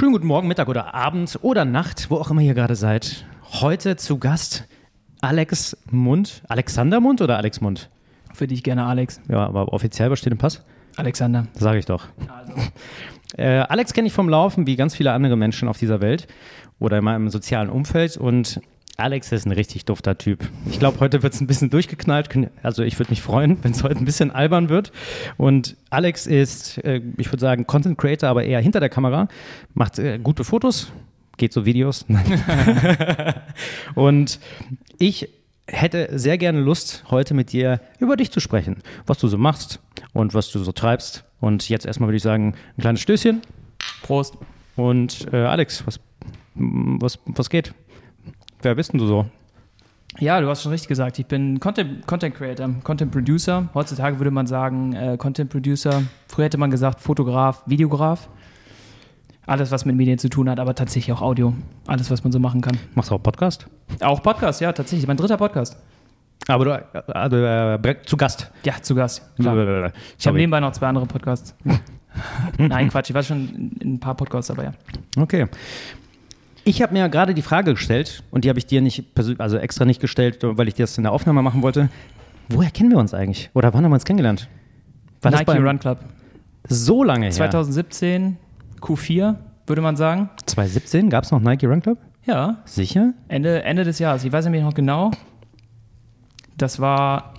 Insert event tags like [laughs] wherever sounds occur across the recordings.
Schönen guten Morgen, Mittag oder Abend oder Nacht, wo auch immer ihr gerade seid. Heute zu Gast Alex Mund. Alexander Mund oder Alex Mund? Für dich gerne Alex. Ja, aber offiziell, was steht im Pass? Alexander. Sage ich doch. Also. [laughs] Äh, Alex kenne ich vom Laufen, wie ganz viele andere Menschen auf dieser Welt oder in meinem sozialen Umfeld. Und Alex ist ein richtig dufter Typ. Ich glaube, heute wird es ein bisschen durchgeknallt. Also ich würde mich freuen, [laughs] wenn es heute ein bisschen albern wird. Und Alex ist, äh, ich würde sagen, Content Creator, aber eher hinter der Kamera, macht äh, gute Fotos, geht so Videos. [laughs] [laughs] und ich hätte sehr gerne Lust, heute mit dir über dich zu sprechen, was du so machst und was du so treibst. Und jetzt erstmal würde ich sagen, ein kleines Stößchen. Prost. Und äh, Alex, was, was, was geht? Wer bist denn du so? Ja, du hast schon richtig gesagt. Ich bin Content, Content Creator, Content Producer. Heutzutage würde man sagen äh, Content Producer. Früher hätte man gesagt Fotograf, Videograf. Alles, was mit Medien zu tun hat, aber tatsächlich auch Audio. Alles, was man so machen kann. Machst du auch Podcast? Auch Podcast, ja, tatsächlich. Mein dritter Podcast. Aber du, also, äh, zu Gast? Ja, zu Gast. Klar. Ich habe nebenbei noch zwei andere Podcasts. [laughs] Nein, Quatsch, ich war schon in ein paar Podcasts dabei, ja. Okay. Ich habe mir gerade die Frage gestellt und die habe ich dir nicht also extra nicht gestellt, weil ich dir das in der Aufnahme machen wollte. Woher kennen wir uns eigentlich? Oder wann haben wir uns kennengelernt? War Nike Run Club. So lange her. 2017, Q4, würde man sagen. 2017 gab es noch Nike Run Club? Ja. Sicher? Ende, Ende des Jahres. Ich weiß nämlich noch genau. Das war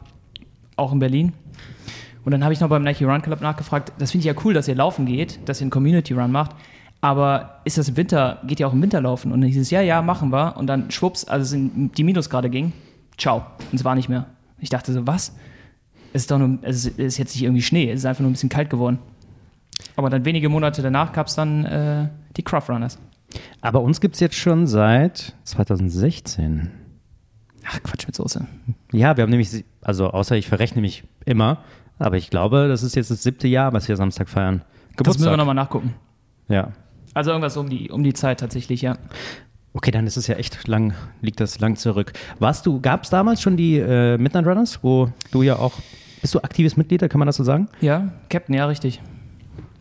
auch in Berlin. Und dann habe ich noch beim Nike Run Club nachgefragt. Das finde ich ja cool, dass ihr laufen geht, dass ihr einen Community Run macht. Aber ist das im Winter, geht ja auch im Winter laufen? Und dann hieß es, ja, ja, machen wir. Und dann schwupps, als es in die Minusgrade ging, ciao. Und es war nicht mehr. Ich dachte so, was? Es ist doch nur, es ist jetzt nicht irgendwie Schnee, es ist einfach nur ein bisschen kalt geworden. Aber dann wenige Monate danach gab es dann äh, die Craft Runners. Aber uns gibt es jetzt schon seit 2016. Ach, Quatsch mit Soße. Ja, wir haben nämlich, also außer ich verrechne mich immer, aber ich glaube, das ist jetzt das siebte Jahr, was wir Samstag feiern. Geburtstag. Das müssen wir nochmal nachgucken. Ja. Also irgendwas um die, um die Zeit tatsächlich, ja. Okay, dann ist es ja echt lang, liegt das lang zurück. Warst du, gab es damals schon die äh, Midnight Runners, wo du ja auch, bist du aktives Mitglied, kann man das so sagen? Ja, Captain, ja, richtig.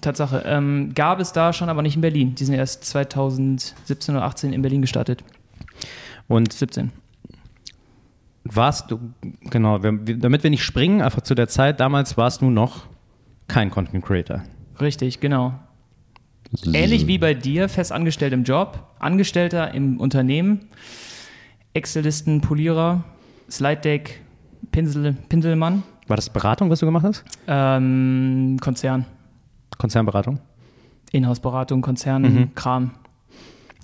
Tatsache. Ähm, gab es da schon, aber nicht in Berlin. Die sind erst 2017 oder 18 in Berlin gestartet. Und 17. Warst du, genau, damit wir nicht springen, einfach zu der Zeit, damals warst du noch kein Content Creator. Richtig, genau. Ähnlich wie bei dir, fest angestellt im Job, Angestellter im Unternehmen, Excel-Listen, Polierer, Slide Deck, Pinsel, Pinselmann. War das Beratung, was du gemacht hast? Ähm, Konzern. Konzernberatung? Inhouse-Beratung, Konzern, mhm. Kram.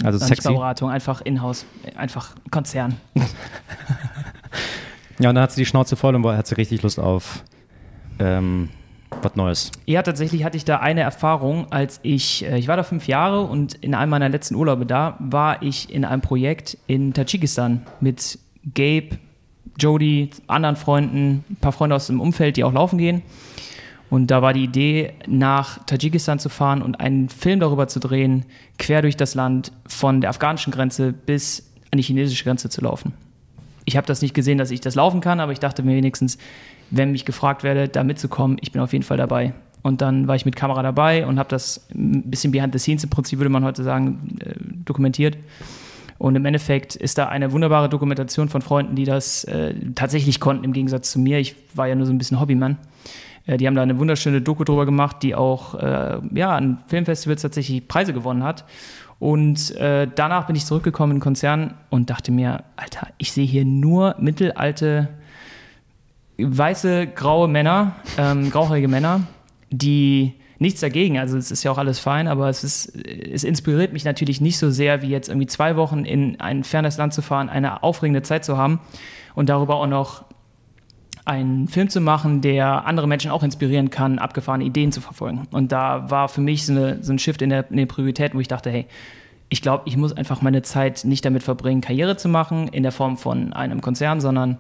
Also sexy. Beratung, einfach Inhouse, einfach Konzern. [laughs] ja, und dann hat sie die Schnauze voll und hat sie richtig Lust auf ähm, was Neues? Ja, tatsächlich hatte ich da eine Erfahrung, als ich, äh, ich war da fünf Jahre und in einem meiner letzten Urlaube da war ich in einem Projekt in Tadschikistan mit Gabe, Jody, anderen Freunden, ein paar Freunde aus dem Umfeld, die auch laufen gehen. Und da war die Idee, nach Tadschikistan zu fahren und einen Film darüber zu drehen, quer durch das Land von der afghanischen Grenze bis an die chinesische Grenze zu laufen. Ich habe das nicht gesehen, dass ich das laufen kann, aber ich dachte mir wenigstens, wenn mich gefragt werde, da mitzukommen, ich bin auf jeden Fall dabei. Und dann war ich mit Kamera dabei und habe das ein bisschen behind the scenes im Prinzip, würde man heute sagen, äh, dokumentiert. Und im Endeffekt ist da eine wunderbare Dokumentation von Freunden, die das äh, tatsächlich konnten, im Gegensatz zu mir. Ich war ja nur so ein bisschen Hobbymann. Äh, die haben da eine wunderschöne Doku drüber gemacht, die auch äh, ja, an Filmfestivals tatsächlich Preise gewonnen hat. Und äh, danach bin ich zurückgekommen in den Konzern und dachte mir, Alter, ich sehe hier nur mittelalte weiße, graue Männer, ähm, [laughs] grauhaarige Männer, die nichts dagegen, also es ist ja auch alles fein, aber es, ist, es inspiriert mich natürlich nicht so sehr, wie jetzt irgendwie zwei Wochen in ein fernes Land zu fahren, eine aufregende Zeit zu haben und darüber auch noch einen Film zu machen, der andere Menschen auch inspirieren kann, abgefahrene Ideen zu verfolgen. Und da war für mich so, eine, so ein Shift in der, in der Priorität, wo ich dachte, hey, ich glaube, ich muss einfach meine Zeit nicht damit verbringen, Karriere zu machen in der Form von einem Konzern, sondern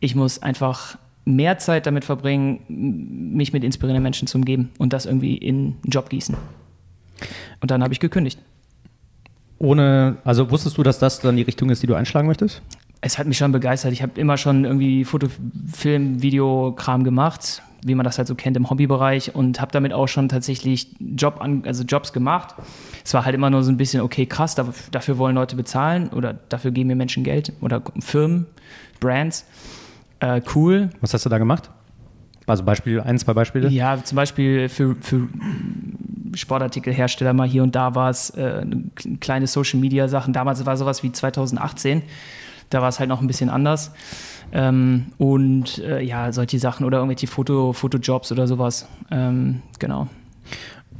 ich muss einfach mehr Zeit damit verbringen, mich mit inspirierenden Menschen zu umgeben und das irgendwie in einen Job gießen. Und dann habe ich gekündigt. Ohne, also wusstest du, dass das dann die Richtung ist, die du einschlagen möchtest? Es hat mich schon begeistert. Ich habe immer schon irgendwie Foto, Film, Video, Kram gemacht. wie man das halt so kennt im Hobbybereich und habe damit auch schon tatsächlich Job an, also Jobs gemacht. Es war halt immer nur so ein bisschen, okay, krass, dafür wollen Leute bezahlen oder dafür geben mir Menschen Geld oder Firmen, Brands. Äh, cool. Was hast du da gemacht? Also Beispiel, ein, zwei Beispiele? Ja, zum Beispiel für, für Sportartikelhersteller mal hier und da war es äh, kleine Social Media Sachen. Damals war sowas wie 2018. Da war es halt noch ein bisschen anders. Ähm, und äh, ja, solche Sachen oder irgendwelche Foto, Fotojobs oder sowas. Ähm, genau.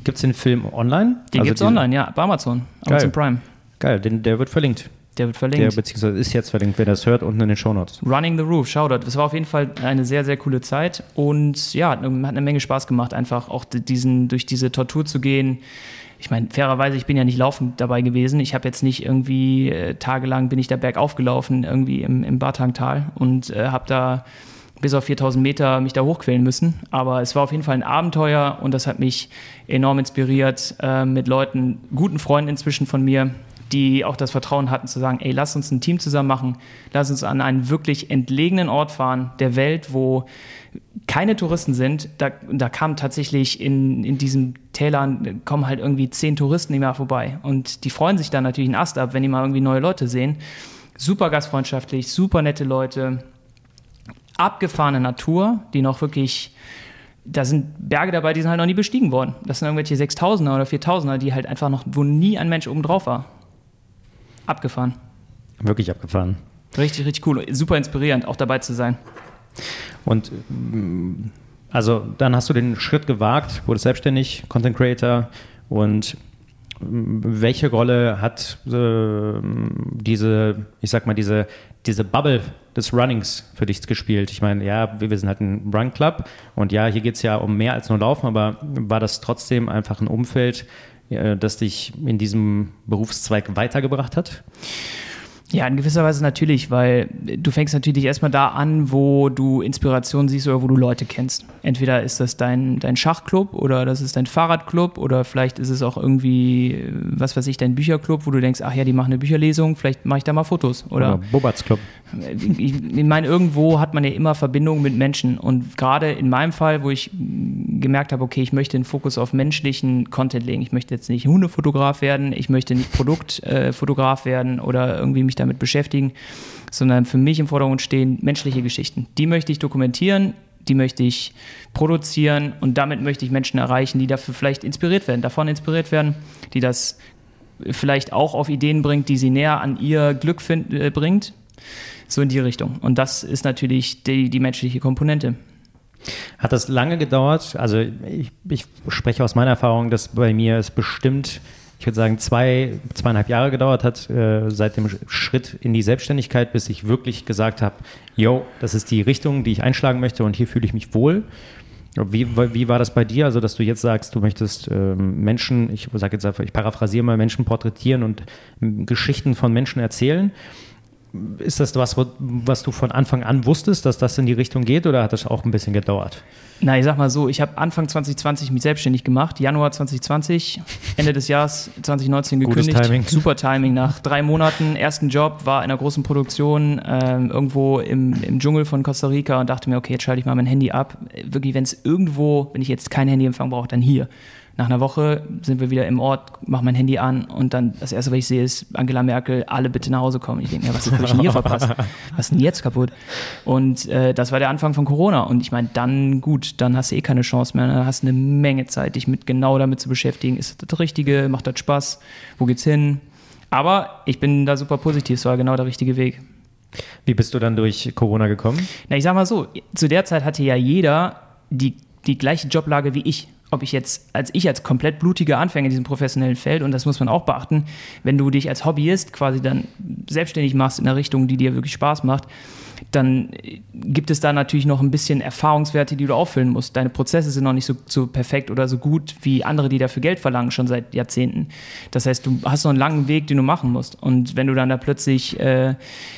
Gibt es den Film online? Den also gibt es online, ja, bei Amazon. Amazon Prime. Geil, den, der wird verlinkt. Der wird verlinkt. Der beziehungsweise ist jetzt verlinkt, wer das hört, unten in den Shownotes. Running the Roof, Shoutout. Das war auf jeden Fall eine sehr, sehr coole Zeit und ja, hat eine Menge Spaß gemacht, einfach auch diesen, durch diese Tortur zu gehen. Ich meine, fairerweise, ich bin ja nicht laufend dabei gewesen. Ich habe jetzt nicht irgendwie äh, tagelang bin ich da bergauf gelaufen, irgendwie im, im Bartangtal und äh, habe da bis auf 4000 Meter mich da hochquälen müssen. Aber es war auf jeden Fall ein Abenteuer und das hat mich enorm inspiriert äh, mit Leuten, guten Freunden inzwischen von mir, die auch das Vertrauen hatten zu sagen, ey, lass uns ein Team zusammen machen, lass uns an einen wirklich entlegenen Ort fahren der Welt, wo keine Touristen sind. Da, da kamen tatsächlich in, in diesen Tälern, kommen halt irgendwie zehn Touristen im Jahr vorbei. Und die freuen sich dann natürlich einen Ast ab, wenn die mal irgendwie neue Leute sehen. Super gastfreundschaftlich, super nette Leute, abgefahrene Natur, die noch wirklich da sind Berge dabei, die sind halt noch nie bestiegen worden. Das sind irgendwelche 6000er oder 4000er, die halt einfach noch, wo nie ein Mensch oben drauf war. Abgefahren. Wirklich abgefahren. Richtig, richtig cool. Super inspirierend, auch dabei zu sein. Und also dann hast du den Schritt gewagt, wurdest selbstständig, Content Creator und welche Rolle hat äh, diese, ich sag mal, diese, diese Bubble des Runnings für dich gespielt? Ich meine, ja, wir sind halt ein Run Club und ja, hier geht es ja um mehr als nur Laufen, aber war das trotzdem einfach ein Umfeld, das dich in diesem Berufszweig weitergebracht hat? Ja, in gewisser Weise natürlich, weil du fängst natürlich erstmal da an, wo du Inspiration siehst oder wo du Leute kennst. Entweder ist das dein, dein Schachclub oder das ist dein Fahrradclub oder vielleicht ist es auch irgendwie, was weiß ich, dein Bücherclub, wo du denkst, ach ja, die machen eine Bücherlesung, vielleicht mache ich da mal Fotos. Oder, oder Bobarts Club. Ich, ich meine, irgendwo hat man ja immer Verbindungen mit Menschen und gerade in meinem Fall, wo ich gemerkt habe, okay, ich möchte den Fokus auf menschlichen Content legen. Ich möchte jetzt nicht Hundefotograf werden, ich möchte nicht Produktfotograf äh, werden oder irgendwie mich damit beschäftigen, sondern für mich im Vordergrund stehen menschliche Geschichten. Die möchte ich dokumentieren, die möchte ich produzieren und damit möchte ich Menschen erreichen, die dafür vielleicht inspiriert werden, davon inspiriert werden, die das vielleicht auch auf Ideen bringt, die sie näher an ihr Glück find, äh, bringt. So in die Richtung. Und das ist natürlich die, die menschliche Komponente. Hat das lange gedauert? Also ich, ich spreche aus meiner Erfahrung, dass bei mir es bestimmt ich würde sagen, zwei, zweieinhalb Jahre gedauert hat, äh, seit dem Schritt in die Selbstständigkeit, bis ich wirklich gesagt habe, yo, das ist die Richtung, die ich einschlagen möchte und hier fühle ich mich wohl. Wie, wie war das bei dir? Also, dass du jetzt sagst, du möchtest ähm, Menschen, ich sage jetzt einfach, ich paraphrasiere mal, Menschen porträtieren und ähm, Geschichten von Menschen erzählen. Ist das was, was du von Anfang an wusstest, dass das in die Richtung geht oder hat das auch ein bisschen gedauert? Na, ich sag mal so, ich habe Anfang 2020 mich selbstständig gemacht, Januar 2020, Ende des Jahres 2019 gekündigt. Gutes Timing. Super Timing. Nach drei Monaten, ersten Job, war in einer großen Produktion ähm, irgendwo im, im Dschungel von Costa Rica und dachte mir, okay, jetzt schalte ich mal mein Handy ab. Wirklich, wenn es irgendwo, wenn ich jetzt kein Handyempfang brauche, dann hier. Nach einer Woche sind wir wieder im Ort, mache mein Handy an und dann das erste, was ich sehe, ist Angela Merkel, alle bitte nach Hause kommen. Ich denke mir, was habe ich denn hier verpasst? Was ist denn jetzt kaputt? Und äh, das war der Anfang von Corona. Und ich meine, dann gut, dann hast du eh keine Chance mehr. Dann hast du eine Menge Zeit, dich mit genau damit zu beschäftigen. Ist das das Richtige? Macht das Spaß? Wo geht's hin? Aber ich bin da super positiv. Es war genau der richtige Weg. Wie bist du dann durch Corona gekommen? Na, ich sag mal so, zu der Zeit hatte ja jeder die, die gleiche Joblage wie ich ob ich jetzt, als ich als komplett blutiger Anfänger in diesem professionellen Feld, und das muss man auch beachten, wenn du dich als Hobbyist quasi dann selbstständig machst in einer Richtung, die dir wirklich Spaß macht, dann gibt es da natürlich noch ein bisschen Erfahrungswerte, die du auffüllen musst. Deine Prozesse sind noch nicht so, so perfekt oder so gut wie andere, die dafür Geld verlangen, schon seit Jahrzehnten. Das heißt, du hast noch einen langen Weg, den du machen musst. Und wenn du dann da plötzlich äh,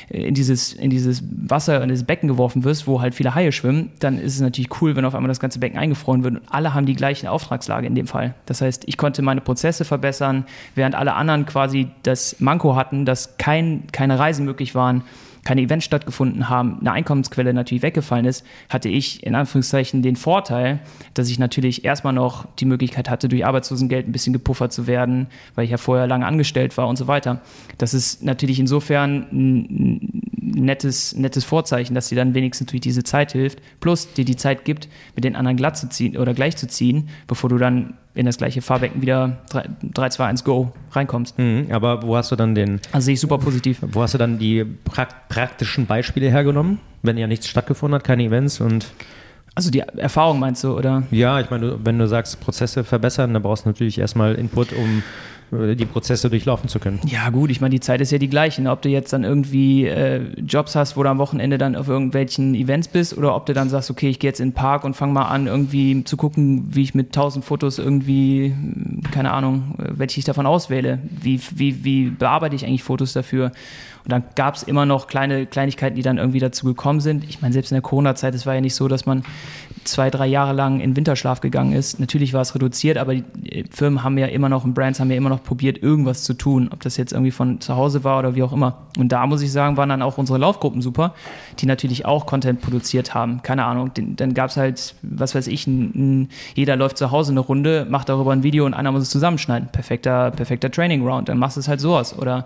in, dieses, in dieses Wasser, in dieses Becken geworfen wirst, wo halt viele Haie schwimmen, dann ist es natürlich cool, wenn auf einmal das ganze Becken eingefroren wird und alle haben die gleiche Auftragslage in dem Fall. Das heißt, ich konnte meine Prozesse verbessern, während alle anderen quasi das Manko hatten, dass kein, keine Reisen möglich waren keine Events stattgefunden haben, eine Einkommensquelle natürlich weggefallen ist, hatte ich in Anführungszeichen den Vorteil, dass ich natürlich erstmal noch die Möglichkeit hatte, durch Arbeitslosengeld ein bisschen gepuffert zu werden, weil ich ja vorher lange angestellt war und so weiter. Das ist natürlich insofern ein nettes, nettes Vorzeichen, dass dir dann wenigstens durch diese Zeit hilft, plus dir die Zeit gibt, mit den anderen glatt zu ziehen oder gleich zu ziehen, bevor du dann in das gleiche Fahrbecken wieder 3, 2, 1, Go reinkommst. Mhm, aber wo hast du dann den. Also sehe ich super positiv. Wo hast du dann die pra praktischen Beispiele hergenommen, wenn ja nichts stattgefunden hat, keine Events und. Also die Erfahrung meinst du, oder? Ja, ich meine, wenn du sagst, Prozesse verbessern, dann brauchst du natürlich erstmal Input, um äh, die Prozesse durchlaufen zu können. Ja, gut, ich meine, die Zeit ist ja die gleiche. Ne? Ob du jetzt dann irgendwie äh, Jobs hast, wo du am Wochenende dann auf irgendwelchen Events bist oder ob du dann sagst, okay, ich gehe jetzt in den Park und fange mal an, irgendwie zu gucken, wie ich mit tausend Fotos irgendwie, keine Ahnung, welche ich davon auswähle. Wie, wie, wie bearbeite ich eigentlich Fotos dafür? Und dann gab es immer noch kleine Kleinigkeiten, die dann irgendwie dazu gekommen sind. Ich meine, selbst in der Corona-Zeit, es war ja nicht so, dass man zwei, drei Jahre lang in Winterschlaf gegangen ist. Natürlich war es reduziert, aber die Firmen haben ja immer noch und Brands haben ja immer noch probiert, irgendwas zu tun, ob das jetzt irgendwie von zu Hause war oder wie auch immer. Und da muss ich sagen, waren dann auch unsere Laufgruppen super, die natürlich auch Content produziert haben. Keine Ahnung, dann gab es halt, was weiß ich, ein, ein, jeder läuft zu Hause eine Runde, macht darüber ein Video und einer muss es zusammenschneiden. Perfekter, perfekter Training Round, dann machst du es halt sowas. Oder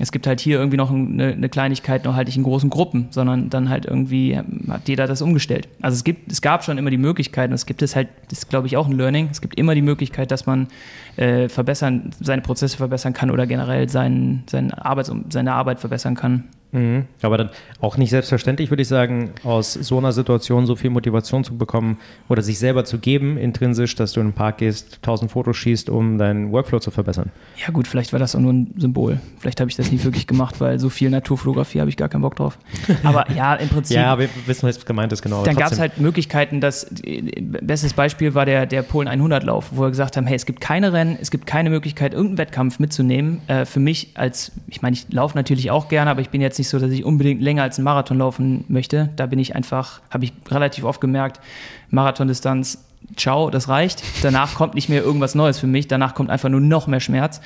es gibt halt hier irgendwie noch eine, eine Kleinigkeit, noch halt nicht in großen Gruppen, sondern dann halt irgendwie hat jeder das umgestellt. Also es gibt, es gab schon immer die Möglichkeit, und es gibt es halt, das ist glaube ich auch ein Learning, es gibt immer die Möglichkeit, dass man äh, verbessern, seine Prozesse verbessern kann oder generell seinen, seinen Arbeits, seine Arbeit verbessern kann. Mhm. Aber dann auch nicht selbstverständlich, würde ich sagen, aus so einer Situation so viel Motivation zu bekommen oder sich selber zu geben, intrinsisch, dass du in den Park gehst, tausend Fotos schießt, um deinen Workflow zu verbessern. Ja gut, vielleicht war das auch nur ein Symbol. Vielleicht habe ich das nie wirklich gemacht, weil so viel Naturfotografie habe ich gar keinen Bock drauf. [laughs] Aber ja, im Prinzip. ja, wir wissen, was gemeint ist, genau. Dann gab es halt Möglichkeiten, dass, bestes Beispiel war der, der Polen 100 Lauf, wo wir gesagt haben, hey, es gibt keine Rennen, es gibt keine Möglichkeit, irgendeinen Wettkampf mitzunehmen. Äh, für mich als, ich meine, ich laufe natürlich auch gerne, aber ich bin jetzt nicht so, dass ich unbedingt länger als einen Marathon laufen möchte. Da bin ich einfach, habe ich relativ oft gemerkt, Marathondistanz, ciao, das reicht. Danach kommt nicht mehr irgendwas Neues für mich. Danach kommt einfach nur noch mehr Schmerz.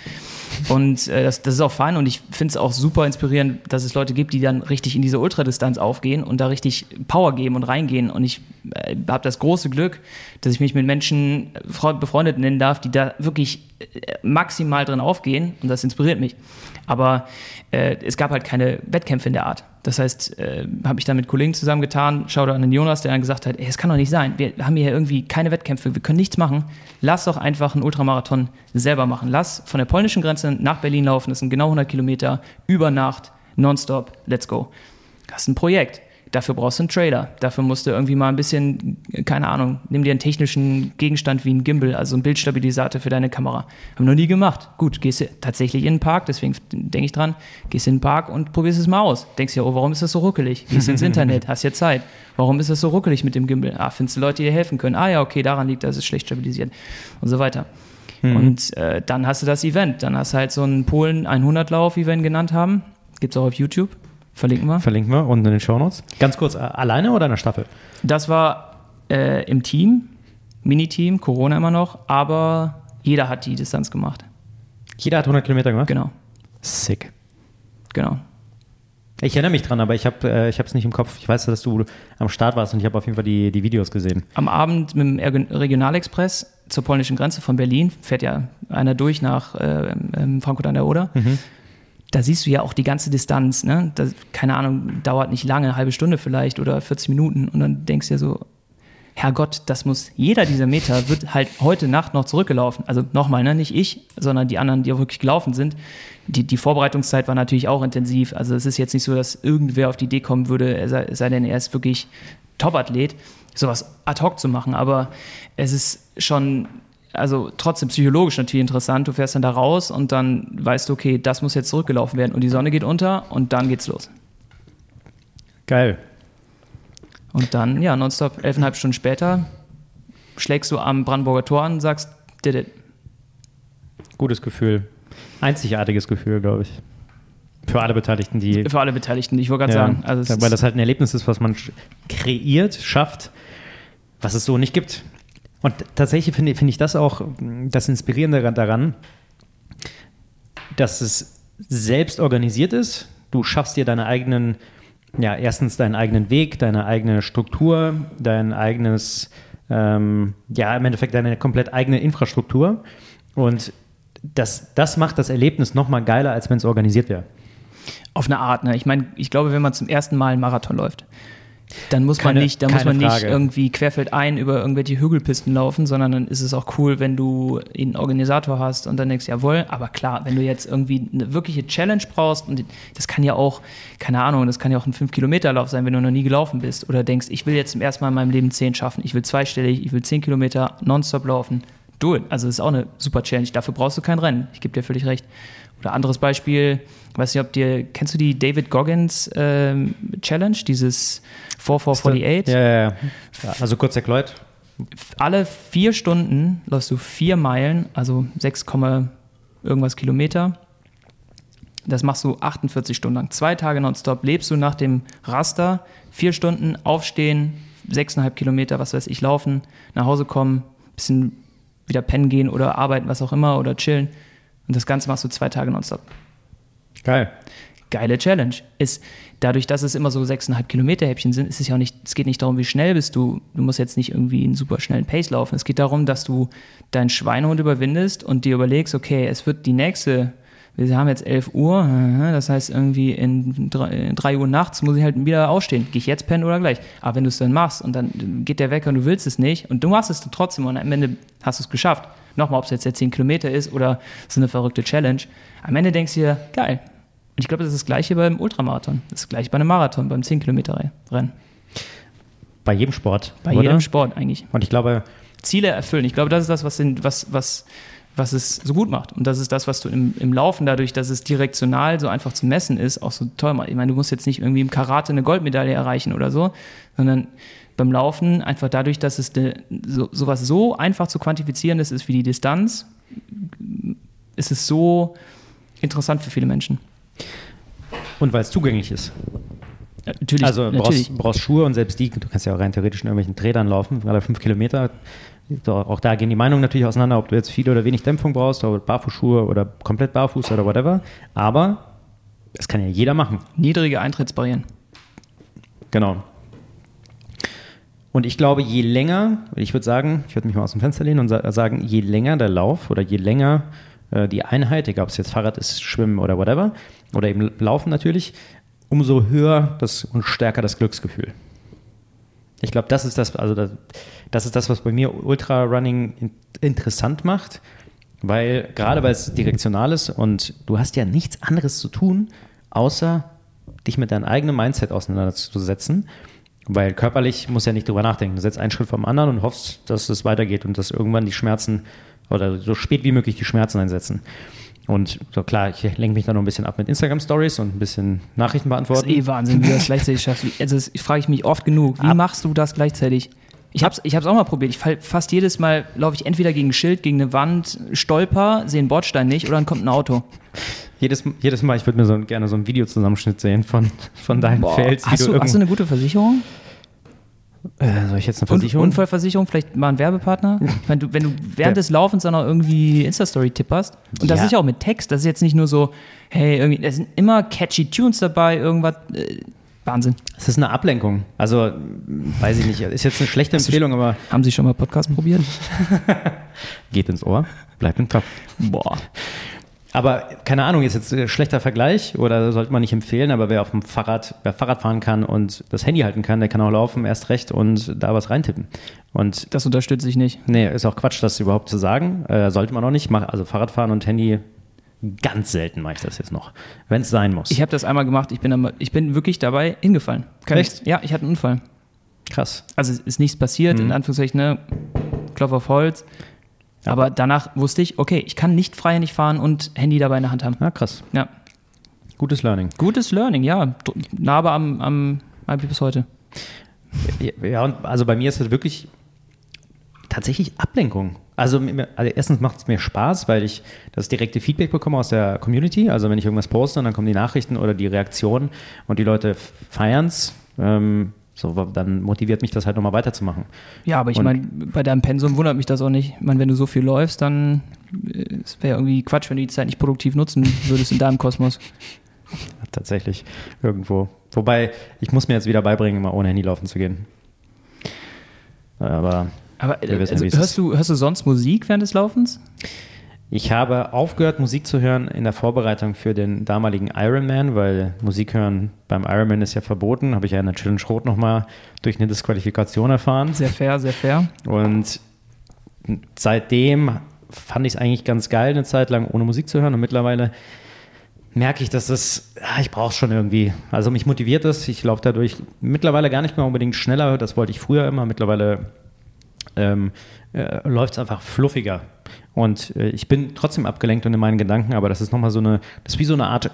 Und äh, das, das ist auch fein und ich finde es auch super inspirierend, dass es Leute gibt, die dann richtig in diese Ultradistanz aufgehen und da richtig Power geben und reingehen. Und ich äh, habe das große Glück, dass ich mich mit Menschen befreundet nennen darf, die da wirklich äh, maximal drin aufgehen und das inspiriert mich. Aber äh, es gab halt keine Wettkämpfe in der Art. Das heißt, äh, habe ich dann mit Kollegen zusammengetan, schau da an den Jonas, der dann gesagt hat, es kann doch nicht sein, wir haben hier irgendwie keine Wettkämpfe, wir können nichts machen. Lass doch einfach einen Ultramarathon selber machen. Lass von der polnischen Grenze nach Berlin laufen, das sind genau 100 Kilometer, über Nacht, nonstop, let's go. Das ist ein Projekt. Dafür brauchst du einen Trailer. Dafür musst du irgendwie mal ein bisschen, keine Ahnung, nimm dir einen technischen Gegenstand wie ein Gimbal, also ein Bildstabilisator für deine Kamera. Haben wir noch nie gemacht. Gut, gehst du tatsächlich in den Park, deswegen denke ich dran, gehst in den Park und probierst es mal aus. Denkst dir, oh, warum ist das so ruckelig? Gehst ins [laughs] Internet, hast ja Zeit. Warum ist das so ruckelig mit dem Gimbal? Ah, findest du Leute, die dir helfen können? Ah ja, okay, daran liegt, dass es schlecht stabilisiert und so weiter. Mhm. Und äh, dann hast du das Event. Dann hast du halt so einen Polen 100-Lauf, wie wir ihn genannt haben. Gibt es auch auf YouTube. Verlinken wir. Verlinken wir unten in den Show Notes. Ganz kurz, äh, alleine oder in der Staffel? Das war äh, im Team, Miniteam, Corona immer noch, aber jeder hat die Distanz gemacht. Jeder hat 100 Kilometer gemacht? Genau. Sick. Genau. Ich erinnere mich dran, aber ich habe äh, es nicht im Kopf. Ich weiß, dass du am Start warst und ich habe auf jeden Fall die, die Videos gesehen. Am Abend mit dem Regionalexpress zur polnischen Grenze von Berlin fährt ja einer durch nach äh, Frankfurt an der Oder. Mhm da siehst du ja auch die ganze Distanz, ne? Das, keine Ahnung, dauert nicht lange, eine halbe Stunde vielleicht oder 40 Minuten und dann denkst du ja so, Herrgott, das muss, jeder dieser Meter wird halt heute Nacht noch zurückgelaufen. Also nochmal, ne? nicht ich, sondern die anderen, die auch wirklich gelaufen sind. Die, die Vorbereitungszeit war natürlich auch intensiv. Also es ist jetzt nicht so, dass irgendwer auf die Idee kommen würde, sei, sei denn, er ist wirklich Top-Athlet, sowas ad hoc zu machen. Aber es ist schon also trotzdem psychologisch natürlich interessant. Du fährst dann da raus und dann weißt du, okay, das muss jetzt zurückgelaufen werden und die Sonne geht unter und dann geht's los. Geil. Und dann, ja, nonstop, elfeinhalb Stunden später, schlägst du am Brandenburger Tor an und sagst, did it. Gutes Gefühl. Einzigartiges Gefühl, glaube ich. Für alle Beteiligten, die. Für alle Beteiligten, ich wollte gerade ja, sagen. Also weil das halt ein Erlebnis ist, was man kreiert, schafft, was es so nicht gibt. Und tatsächlich finde find ich das auch das Inspirierende daran, dass es selbst organisiert ist. Du schaffst dir deine eigenen ja, erstens deinen eigenen Weg, deine eigene Struktur, dein eigenes, ähm, ja, im Endeffekt deine komplett eigene Infrastruktur. Und das, das macht das Erlebnis nochmal geiler, als wenn es organisiert wäre. Auf eine Art, ne? Ich meine, ich glaube, wenn man zum ersten Mal einen Marathon läuft, dann muss Keine- man nicht, dann muss man nicht irgendwie querfeldein über irgendwelche Hügelpisten laufen, sondern dann ist es auch cool, wenn du einen Organisator hast und dann denkst, jawohl, aber klar, wenn du jetzt irgendwie eine wirkliche Challenge brauchst und das kann ja auch, keine Ahnung, das kann ja auch ein 5-Kilometer-Lauf sein, wenn du noch nie gelaufen bist. Oder denkst, ich will jetzt zum ersten Mal in meinem Leben 10 schaffen, ich will zweistellig, ich will 10 Kilometer nonstop laufen, do it. Also das ist auch eine super Challenge, dafür brauchst du kein Rennen, ich gebe dir völlig recht. Oder anderes Beispiel, weiß nicht, ob dir, kennst du die David Goggins ähm, Challenge, dieses 4448? Ja, ja, ja. also kurz erklärt. Alle vier Stunden läufst du vier Meilen, also 6, Komma irgendwas Kilometer. Das machst du 48 Stunden lang. Zwei Tage nonstop lebst du nach dem Raster. Vier Stunden aufstehen, sechseinhalb Kilometer, was weiß ich, laufen, nach Hause kommen, bisschen wieder pennen gehen oder arbeiten, was auch immer, oder chillen. Und das Ganze machst du zwei Tage nonstop. Geil. Geile Challenge. Ist, dadurch, dass es immer so sechseinhalb Kilometer Häppchen sind, ist es ja auch nicht, es geht nicht darum, wie schnell bist du. Du musst jetzt nicht irgendwie einen super schnellen Pace laufen. Es geht darum, dass du deinen Schweinehund überwindest und dir überlegst, okay, es wird die nächste, wir haben jetzt 11 Uhr, äh, das heißt irgendwie in drei, in drei Uhr nachts muss ich halt wieder aufstehen. Gehe ich jetzt pennen oder gleich? Aber wenn du es dann machst und dann geht der Wecker und du willst es nicht und du machst es trotzdem und am Ende hast du es geschafft. Nochmal, ob es jetzt der 10 Kilometer ist oder so eine verrückte Challenge. Am Ende denkst du dir, geil. Und ich glaube, das ist das Gleiche beim Ultramarathon. Das ist das Gleiche bei einem Marathon, beim 10 Kilometer Rennen. Bei jedem Sport. Bei oder? jedem Sport eigentlich. Und ich glaube, Ziele erfüllen. Ich glaube, das ist das, was, was, was, was es so gut macht. Und das ist das, was du im, im Laufen, dadurch, dass es direktional so einfach zu messen ist, auch so toll macht. Ich meine, du musst jetzt nicht irgendwie im Karate eine Goldmedaille erreichen oder so, sondern beim Laufen einfach dadurch, dass es de, so, sowas so einfach zu quantifizieren ist, ist wie die Distanz, ist es so interessant für viele Menschen. Und weil es zugänglich ist. Natürlich, Also du natürlich. brauchst, brauchst Schuhe und selbst die, du kannst ja auch rein theoretisch in irgendwelchen Trädern laufen, gerade fünf Kilometer. So, auch da gehen die Meinungen natürlich auseinander, ob du jetzt viel oder wenig Dämpfung brauchst, oder Barfußschuhe oder komplett barfuß oder whatever. Aber das kann ja jeder machen. Niedrige Eintrittsbarrieren. Genau. Und ich glaube, je länger, ich würde sagen, ich würde mich mal aus dem Fenster lehnen und sa sagen, je länger der Lauf oder je länger äh, die Einheit, egal ob es jetzt Fahrrad ist, Schwimmen oder whatever, oder eben Laufen natürlich, umso höher das und stärker das Glücksgefühl. Ich glaube, das ist das, also das, das ist das, was bei mir Ultra-Running in, interessant macht, weil gerade weil es direktional ist und du hast ja nichts anderes zu tun, außer dich mit deinem eigenen Mindset auseinanderzusetzen, weil körperlich muss ja nicht drüber nachdenken. Du setzt einen Schritt vom anderen und hoffst, dass es weitergeht und dass irgendwann die Schmerzen oder so spät wie möglich die Schmerzen einsetzen. Und so klar, ich lenke mich da noch ein bisschen ab mit Instagram-Stories und ein bisschen Nachrichten Das ist beantworten. eh Wahnsinn, wie du das gleichzeitig schaffst. [laughs] Also das frage ich mich oft genug. Wie Ab- machst du das gleichzeitig? Ich habe es ich hab's auch mal probiert. Ich fall fast jedes Mal, laufe ich entweder gegen ein Schild, gegen eine Wand, stolper, sehe einen Bordstein nicht oder dann kommt ein Auto. Jedes, jedes Mal, ich würde mir so, gerne so einen Videozusammenschnitt sehen von, von deinen Fails. wie hast, du, hast du eine gute Versicherung? Äh, soll ich jetzt eine Versicherung? Unfallversicherung, vielleicht mal ein Werbepartner? [laughs] Ich meine, du, wenn du während des Laufens dann auch irgendwie Insta-Story tipperst, und das Ja. ist ja auch mit Text, das ist jetzt nicht nur so, hey, irgendwie, da sind immer catchy Tunes dabei, irgendwas, äh, Wahnsinn. Es ist eine Ablenkung. Also, weiß ich nicht, ist jetzt eine schlechte Hast Empfehlung, aber Haben Sie schon mal Podcast probiert? [laughs] geht ins Ohr, bleibt im Kopf. Boah. Aber keine Ahnung, ist jetzt ein schlechter Vergleich oder sollte man nicht empfehlen, aber wer auf dem Fahrrad, wer Fahrrad fahren kann und das Handy halten kann, der kann auch laufen, erst recht und da was reintippen. Und Das unterstütze ich nicht. nee, ist auch Quatsch, das überhaupt zu sagen. Äh, sollte man auch nicht. Also Fahrradfahren und Handy, ganz selten mache ich das jetzt noch, wenn es sein muss. Ich habe das einmal gemacht, ich bin, am- ich bin wirklich dabei hingefallen. Kann Echt? Ich, ja, ich hatte einen Unfall. Krass. Also ist nichts passiert, Mhm. in Anführungszeichen, ne? Klopf auf Holz. Aber danach wusste ich, okay, ich kann nicht freihändig fahren und Handy dabei in der Hand haben. Ja, krass. Ja. Gutes Learning. Gutes Learning, ja. Narbe am, am, am bis heute. Ja, und also bei mir ist es wirklich tatsächlich Ablenkung. Also, also erstens macht es mir Spaß, weil ich das direkte Feedback bekomme aus der Community. Also wenn ich irgendwas poste, dann kommen die Nachrichten oder die Reaktionen und die Leute feiern es. Ähm, so, dann motiviert mich das halt nochmal weiterzumachen. Ja, aber ich meine, bei deinem Pensum wundert mich das auch nicht. Ich meine, wenn du so viel läufst, dann äh, es wäre irgendwie Quatsch, wenn du die Zeit nicht produktiv nutzen würdest in deinem Kosmos. [laughs] tatsächlich irgendwo. Wobei, ich muss mir jetzt wieder beibringen, immer ohne Handy laufen zu gehen. Aber, Aber wissen, also, hörst, du, hörst du sonst Musik während des Laufens? Ich habe aufgehört, Musik zu hören in der Vorbereitung für den damaligen Ironman, weil Musik hören beim Ironman ist ja verboten. Habe ich ja in der Challenge Rot nochmal durch eine Disqualifikation erfahren. Sehr fair, sehr fair. Und seitdem fand ich es eigentlich ganz geil, eine Zeit lang ohne Musik zu hören. Und mittlerweile merke ich, dass das, ja, ich brauche es schon irgendwie. Also mich motiviert es. Ich laufe dadurch mittlerweile gar nicht mehr unbedingt schneller. Das wollte ich früher immer. Mittlerweile ähm, äh, läuft es einfach fluffiger. Und äh, ich bin trotzdem abgelenkt und in meinen Gedanken, aber das ist nochmal so eine, das ist wie so eine Art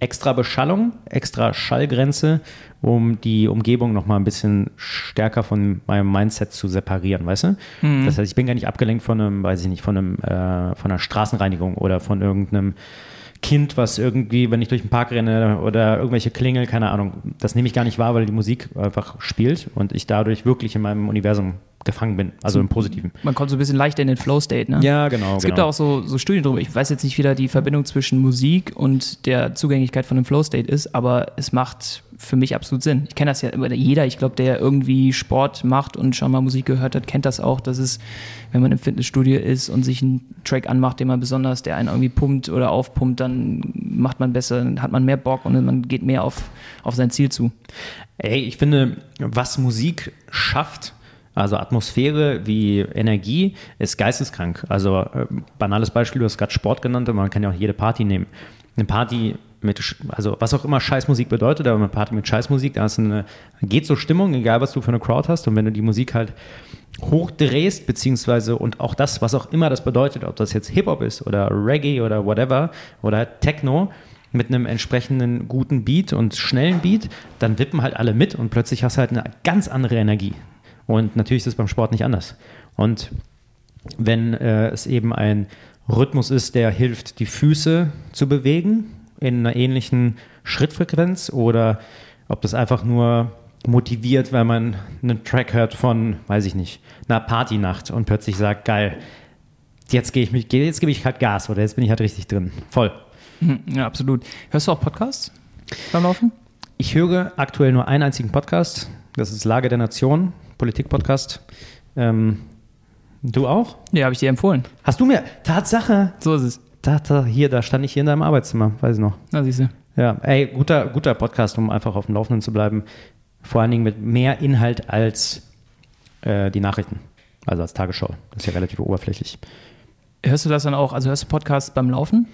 extra Beschallung, extra Schallgrenze, um die Umgebung nochmal ein bisschen stärker von meinem Mindset zu separieren, weißt du? Das heißt, ich bin gar nicht abgelenkt von einem, weiß ich nicht, von einem, äh, von einer Straßenreinigung oder von irgendeinem Kind, was irgendwie, wenn ich durch den Park renne oder irgendwelche Klingel, keine Ahnung, das nehme ich gar nicht wahr, weil die Musik einfach spielt und ich dadurch wirklich in meinem Universum gefangen bin, also im Positiven. Man kommt so ein bisschen leichter in den Flow-State, ne? Ja, genau. Es gibt genau. auch so, so Studien drüber. Ich weiß jetzt nicht, wie da die Verbindung zwischen Musik und der Zugänglichkeit von dem Flow-State ist, aber es macht für mich absolut Sinn. Ich kenne das ja, jeder, ich glaube, der irgendwie Sport macht und schon mal Musik gehört hat, kennt das auch, dass es, wenn man im Fitnessstudio ist und sich einen Track anmacht, den man besonders, der einen irgendwie pumpt oder aufpumpt, dann macht man besser, dann hat man mehr Bock und man geht mehr auf, auf sein Ziel zu. Ey, ich finde, was Musik schafft, also Atmosphäre wie Energie, ist geisteskrank. Also äh, banales Beispiel, du hast gerade Sport genannt, aber man kann ja auch jede Party nehmen. Eine Party mit, also was auch immer Scheißmusik bedeutet, aber eine Party mit Scheißmusik, da ist eine, geht so Stimmung, egal was du für eine Crowd hast. Und wenn du die Musik halt hochdrehst, beziehungsweise und auch das, was auch immer das bedeutet, ob das jetzt Hip-Hop ist oder Reggae oder whatever oder Techno, mit einem entsprechenden guten Beat und schnellen Beat, dann wippen halt alle mit und plötzlich hast du halt eine ganz andere Energie. Und natürlich ist es beim Sport nicht anders. Und wenn äh, es eben ein Rhythmus ist, der hilft, die Füße zu bewegen in einer ähnlichen Schrittfrequenz oder ob das einfach nur motiviert, weil man einen Track hört von, weiß ich nicht, einer Partynacht und plötzlich sagt, geil, jetzt gehe ich mich, jetzt gebe ich halt Gas oder jetzt bin ich halt richtig drin. Voll. Mhm, Ja, absolut. Hörst du auch Podcasts beim Laufen? Ich höre aktuell nur einen einzigen Podcast. Das ist Lage der Nation, Politik-Podcast. Ähm, du auch? Ja, habe ich dir empfohlen. Hast du mir, Tatsache, So ist es. da, da, hier, da stand ich hier in deinem Arbeitszimmer, weiß ich noch. Na, siehst du. Ja, ey, guter, guter Podcast, um einfach auf dem Laufenden zu bleiben. Vor allen Dingen mit mehr Inhalt als äh, die Nachrichten. Also als Tagesschau. Das ist ja relativ oberflächlich. Hörst du das dann auch, also hörst du Podcasts beim Laufen?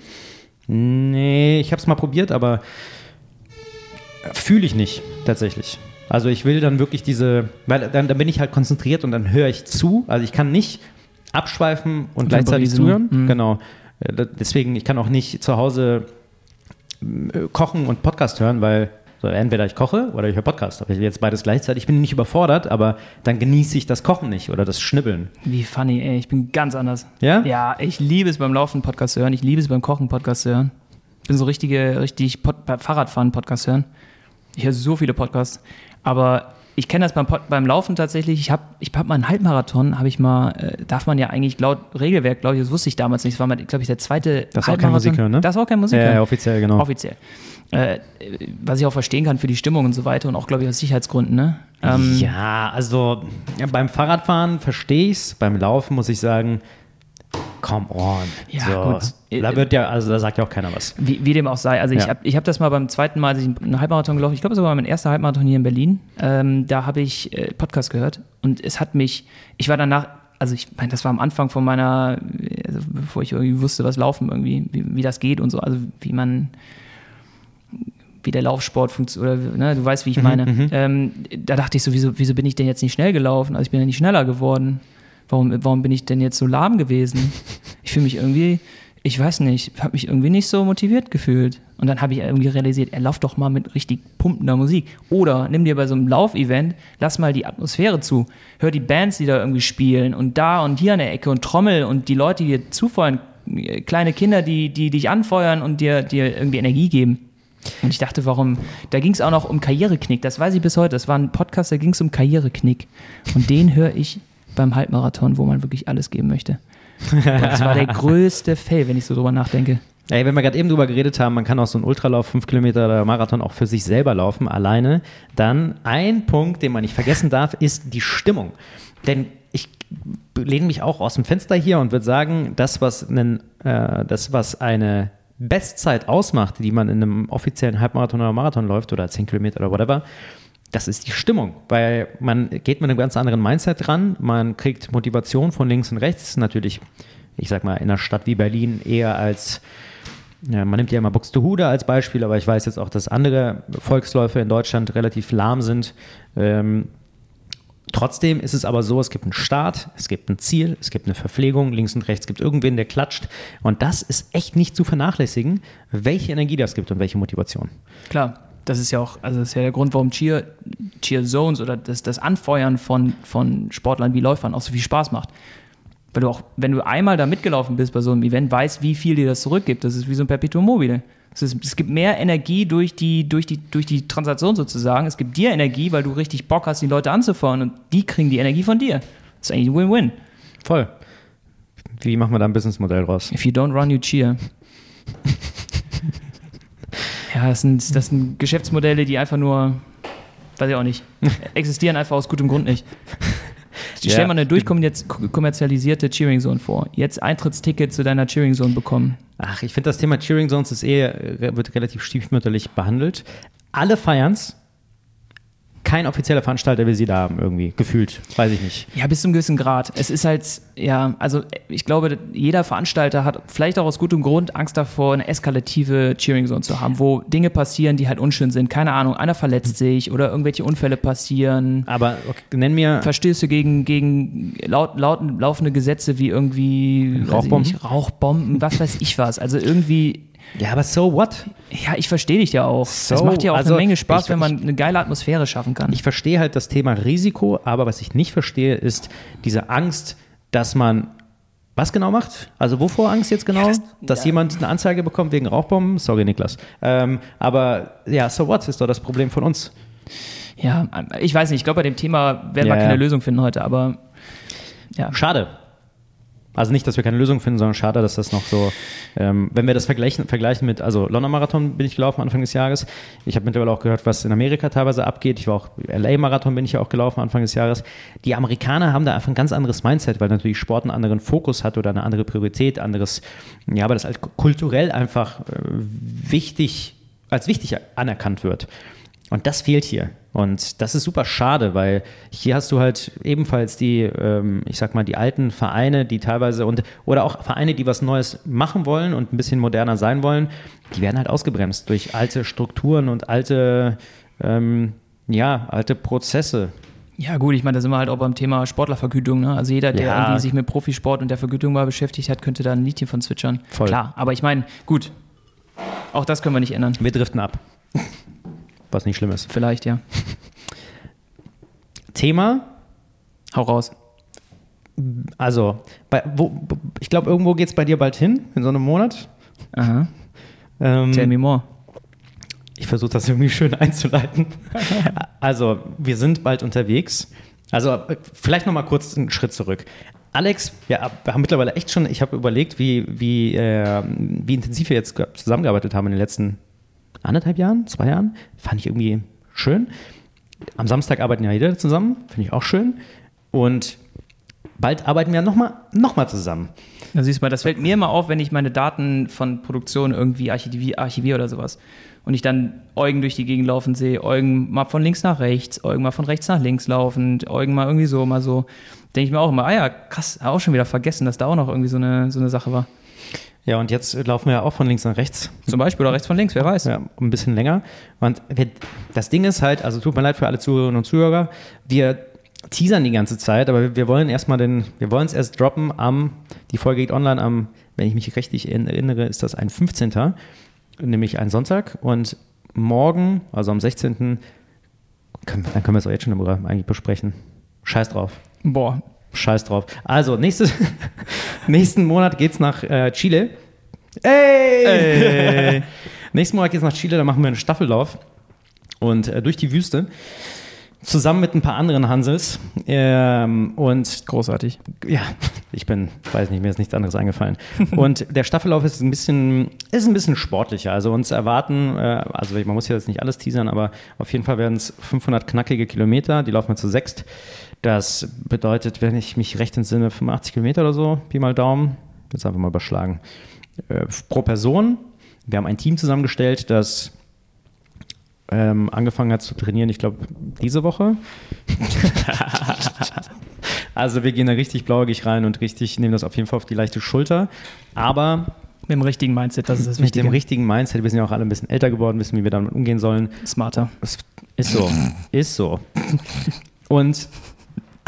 Nee, ich habe es mal probiert, aber fühle ich nicht tatsächlich. Also ich will dann wirklich diese, weil dann, dann bin ich halt konzentriert und dann höre ich zu. Also ich kann nicht abschweifen und gleichzeitig Berieselung. zuhören. Mhm. Genau. Äh, Deswegen, ich kann auch nicht zu Hause äh, kochen und Podcast hören, weil so, entweder ich koche oder ich höre Podcast. Aber ich will jetzt beides gleichzeitig. Ich bin nicht überfordert, aber dann genieße ich das Kochen nicht oder das Schnibbeln. Wie funny, ey. Ich bin ganz anders. Ja? Ja, ich liebe es beim Laufen Podcast zu hören. Ich liebe es beim Kochen Podcast zu hören. Ich bin so richtige, richtig Pod Fahrradfahren Podcast hören. Ich höre so viele Podcasts. Aber ich kenne das beim, beim Laufen tatsächlich. Ich habe ich hab mal einen Halbmarathon, habe ich mal, äh, darf man ja eigentlich laut Regelwerk, glaube ich, das wusste ich damals nicht. Das war mal, glaube ich, der zweite Das ist auch kein Halbmarathon. Musik hören, ne? Das ist auch kein Musik Ja, ja, offiziell, genau. Offiziell. Äh, was ich auch verstehen kann für die Stimmung und so weiter und auch, glaube ich, aus Sicherheitsgründen, ne? Ähm, ja, also ja, beim Fahrradfahren verstehe ich es, beim Laufen muss ich sagen, come on. Ja, so, gut. Da wird ja, also da sagt ja auch keiner was. Wie, wie dem auch sei. Also ich Ja. habe ich hab das mal beim zweiten Mal, als ich einen Halbmarathon gelaufen ich glaube sogar mein erster Halbmarathon hier in Berlin, ähm, da habe ich äh, Podcast gehört und es hat mich, ich war danach, also ich meine, das war am Anfang von meiner, also bevor ich irgendwie wusste, was Laufen irgendwie, wie, wie das geht und so, also wie man, wie der Laufsport funktioniert, oder ne, du weißt, wie ich meine. Ähm, da dachte ich so, wieso, wieso bin ich denn jetzt nicht schnell gelaufen? Also ich bin ja nicht schneller geworden. Warum, warum bin ich denn jetzt so lahm gewesen? [laughs] Ich fühle mich irgendwie, ich weiß nicht, habe mich irgendwie nicht so motiviert gefühlt. Und dann habe ich irgendwie realisiert, er lauft doch mal mit richtig pumpender Musik. Oder nimm dir bei so einem Laufevent, lass mal die Atmosphäre zu. Hör die Bands, die da irgendwie spielen und da und hier an der Ecke und Trommel und die Leute, die dir zufeuern, äh, kleine Kinder, die, die dich anfeuern und dir, dir irgendwie Energie geben. Und ich dachte, warum? Da ging es auch noch um Karriereknick. Das weiß ich bis heute. Das war ein Podcast, da ging es um Karriereknick. Und den höre ich beim Halbmarathon, wo man wirklich alles geben möchte. Das war der [laughs] größte Fail, wenn ich so drüber nachdenke. Ey, wenn wir gerade eben drüber geredet haben, man kann auch so einen Ultralauf, 5 Kilometer oder Marathon auch für sich selber laufen, alleine, dann ein Punkt, den man nicht vergessen darf, ist die Stimmung. Denn ich lehne mich auch aus dem Fenster hier und würde sagen, das, was, einen, äh, das, was eine Bestzeit ausmacht, die man in einem offiziellen Halbmarathon oder Marathon läuft oder 10 Kilometer oder whatever, das ist die Stimmung, weil man geht mit einem ganz anderen Mindset dran, man kriegt Motivation von links und rechts, natürlich, ich sag mal, in einer Stadt wie Berlin eher als, ja, man nimmt ja immer Buxtehude als Beispiel, aber ich weiß jetzt auch, dass andere Volksläufe in Deutschland relativ lahm sind. Ähm, Trotzdem ist es aber so, es gibt einen Start, es gibt ein Ziel, es gibt eine Verpflegung, links und rechts gibt irgendwen, der klatscht. Und das ist echt nicht zu vernachlässigen, welche Energie das gibt und welche Motivation. Klar, das ist ja auch, also das ist ja der Grund, warum Cheer, Cheer Zones oder das, das Anfeuern von, von Sportlern wie Läufern auch so viel Spaß macht. Weil du auch, wenn du einmal da mitgelaufen bist bei so einem Event, weißt, wie viel dir das zurückgibt. Das ist wie so ein Perpetuum mobile. Es, ist, es gibt mehr Energie durch die, durch, die, durch die Transaktion sozusagen. Es gibt dir Energie, weil du richtig Bock hast, die Leute anzufahren und die kriegen die Energie von dir. Das ist eigentlich ein Win-Win. Voll. Wie machen wir da ein Businessmodell raus? If you don't run, you cheer. [laughs] ja, das sind, das sind Geschäftsmodelle, die einfach nur, weiß ich auch nicht, [laughs] existieren einfach aus gutem Grund nicht. Ich Ja. stell mal eine durchkommerzialisierte Cheering Zone vor. Jetzt Eintrittsticket zu deiner Cheering Zone bekommen. Ach, ich finde das Thema Cheering Zones ist eh, wird relativ stiefmütterlich behandelt. Alle feiern's. Kein offizieller Veranstalter will sie da haben, irgendwie. Gefühlt. Weiß ich nicht. Ja, bis zum gewissen Grad. Es ist halt, ja, also ich glaube, jeder Veranstalter hat vielleicht auch aus gutem Grund Angst davor, eine eskalative Cheering Zone zu haben, wo Dinge passieren, die halt unschön sind. Keine Ahnung, einer verletzt sich oder irgendwelche Unfälle passieren. Aber okay, nenn mir. Verstöße gegen, gegen laut, laut, laufende Gesetze wie irgendwie Rauchbomben? nicht, Rauchbomben, was weiß ich was. Also irgendwie, Ja, aber so what? ja, ich verstehe dich ja auch. So, es macht ja auch also eine Menge Spaß, ich- wenn man eine geile Atmosphäre schaffen kann. Ich verstehe halt das Thema Risiko, aber was ich nicht verstehe, ist diese Angst, dass man was genau macht? Also wovor Angst jetzt genau? das- dass ja. jemand eine Anzeige bekommt wegen Rauchbomben? Sorry, Niklas. Ähm, aber ja, so what ist doch das Problem von uns. ja, ich weiß nicht, ich glaube, bei dem Thema werden Ja, wir keine ja. Lösung finden heute, aber ja. Schade. Also nicht, dass wir keine Lösung finden, sondern schade, dass das noch so, ähm, wenn wir das vergleichen, vergleichen mit, also London Marathon bin ich gelaufen Anfang des Jahres. Ich habe mittlerweile auch gehört, was in Amerika teilweise abgeht. Ich war auch LA Marathon bin ich ja auch gelaufen Anfang des Jahres. Die Amerikaner haben da einfach ein ganz anderes Mindset, weil natürlich Sport einen anderen Fokus hat oder eine andere Priorität, anderes, ja, aber das halt kulturell einfach äh, wichtig, als wichtig anerkannt wird. Und das fehlt hier. Und das ist super schade, weil hier hast du halt ebenfalls die, ähm, ich sag mal, die alten Vereine, die teilweise und oder auch Vereine, die was Neues machen wollen und ein bisschen moderner sein wollen, die werden halt ausgebremst durch alte Strukturen und alte, ähm, ja, alte Prozesse. Ja, gut, ich meine, da sind wir halt auch beim Thema Sportlervergütung. Ne? Also jeder, der Ja. irgendwie sich mit Profisport und der Vergütung mal beschäftigt hat, könnte da ein Liedchen von zwitschern. Voll. Klar, aber ich meine, gut, auch das können wir nicht ändern. Wir driften ab. [laughs] Was nicht schlimm ist. Vielleicht, ja. [laughs] Thema, Hau raus. also, bei, wo, ich glaube, irgendwo geht es bei dir bald hin, in so einem Monat. Aha. [laughs] Ähm, Tell me more. Ich versuche das irgendwie schön einzuleiten. [laughs] Also, wir sind bald unterwegs. Also, vielleicht noch mal kurz einen Schritt zurück. Alex, ja, wir haben mittlerweile echt schon, ich habe überlegt, wie, wie, äh, wie intensiv wir jetzt ge- zusammengearbeitet haben in den letzten anderthalb Jahren, zwei Jahren. Fand ich irgendwie schön. Am Samstag arbeiten ja jeder zusammen, finde ich auch schön. Und bald arbeiten wir nochmal noch mal zusammen. Da siehst du mal, das fällt mir immer auf, wenn ich meine Daten von Produktion irgendwie archiviere, archiviere oder sowas. Und ich dann Eugen durch die Gegend laufen sehe, Eugen mal von links nach rechts, Eugen mal von rechts nach links laufend, Eugen mal irgendwie so, mal so. Denke ich mir auch immer, ah ja, krass, auch schon wieder vergessen, dass da auch noch irgendwie so eine, so eine Sache war. Ja, und jetzt laufen wir ja auch von links nach rechts. Zum Beispiel oder rechts von links, wer weiß. Ja, ein bisschen länger. Und das Ding ist halt, also tut mir leid für alle Zuhörerinnen und Zuhörer, wir teasern die ganze Zeit, aber wir, wollen erstmal den, wir wollen es erst droppen am, die Folge geht online am, wenn ich mich richtig erinnere, ist das ein 15. Nämlich ein Sonntag. Und morgen, also am 16. Können, dann können wir es auch jetzt schon eigentlich besprechen. Scheiß drauf. Boah, Scheiß drauf. Also, nächstes, [laughs] nächsten Monat geht's nach äh, Chile. Ey! [laughs] nächsten Monat geht's nach Chile, da machen wir einen Staffellauf und äh, durch die Wüste. zusammen mit ein paar anderen Hansels. Ähm, und Großartig. ja, ich bin, weiß nicht, mir ist nichts anderes eingefallen. Und der Staffellauf ist ein bisschen, ist ein bisschen sportlicher. Also uns erwarten, äh, also man muss jetzt nicht alles teasern, aber auf jeden Fall werden es 500 knackige Kilometer. Die laufen wir zu sechst. Das bedeutet, wenn ich mich recht entsinne, 85 Kilometer oder so, Pi mal Daumen. Jetzt einfach mal überschlagen. Äh, pro Person. Wir haben ein Team zusammengestellt, das ähm, angefangen hat zu trainieren, ich glaube, diese Woche. [laughs] also wir gehen da richtig blauäugig rein und richtig nehmen das auf jeden Fall auf die leichte Schulter. Aber Mit dem richtigen Mindset, das ist das mit dem Wichtige. richtigen Mindset, wir sind ja auch alle ein bisschen älter geworden, wissen, wie wir damit umgehen sollen. Smarter. Ist so. Ist so. Und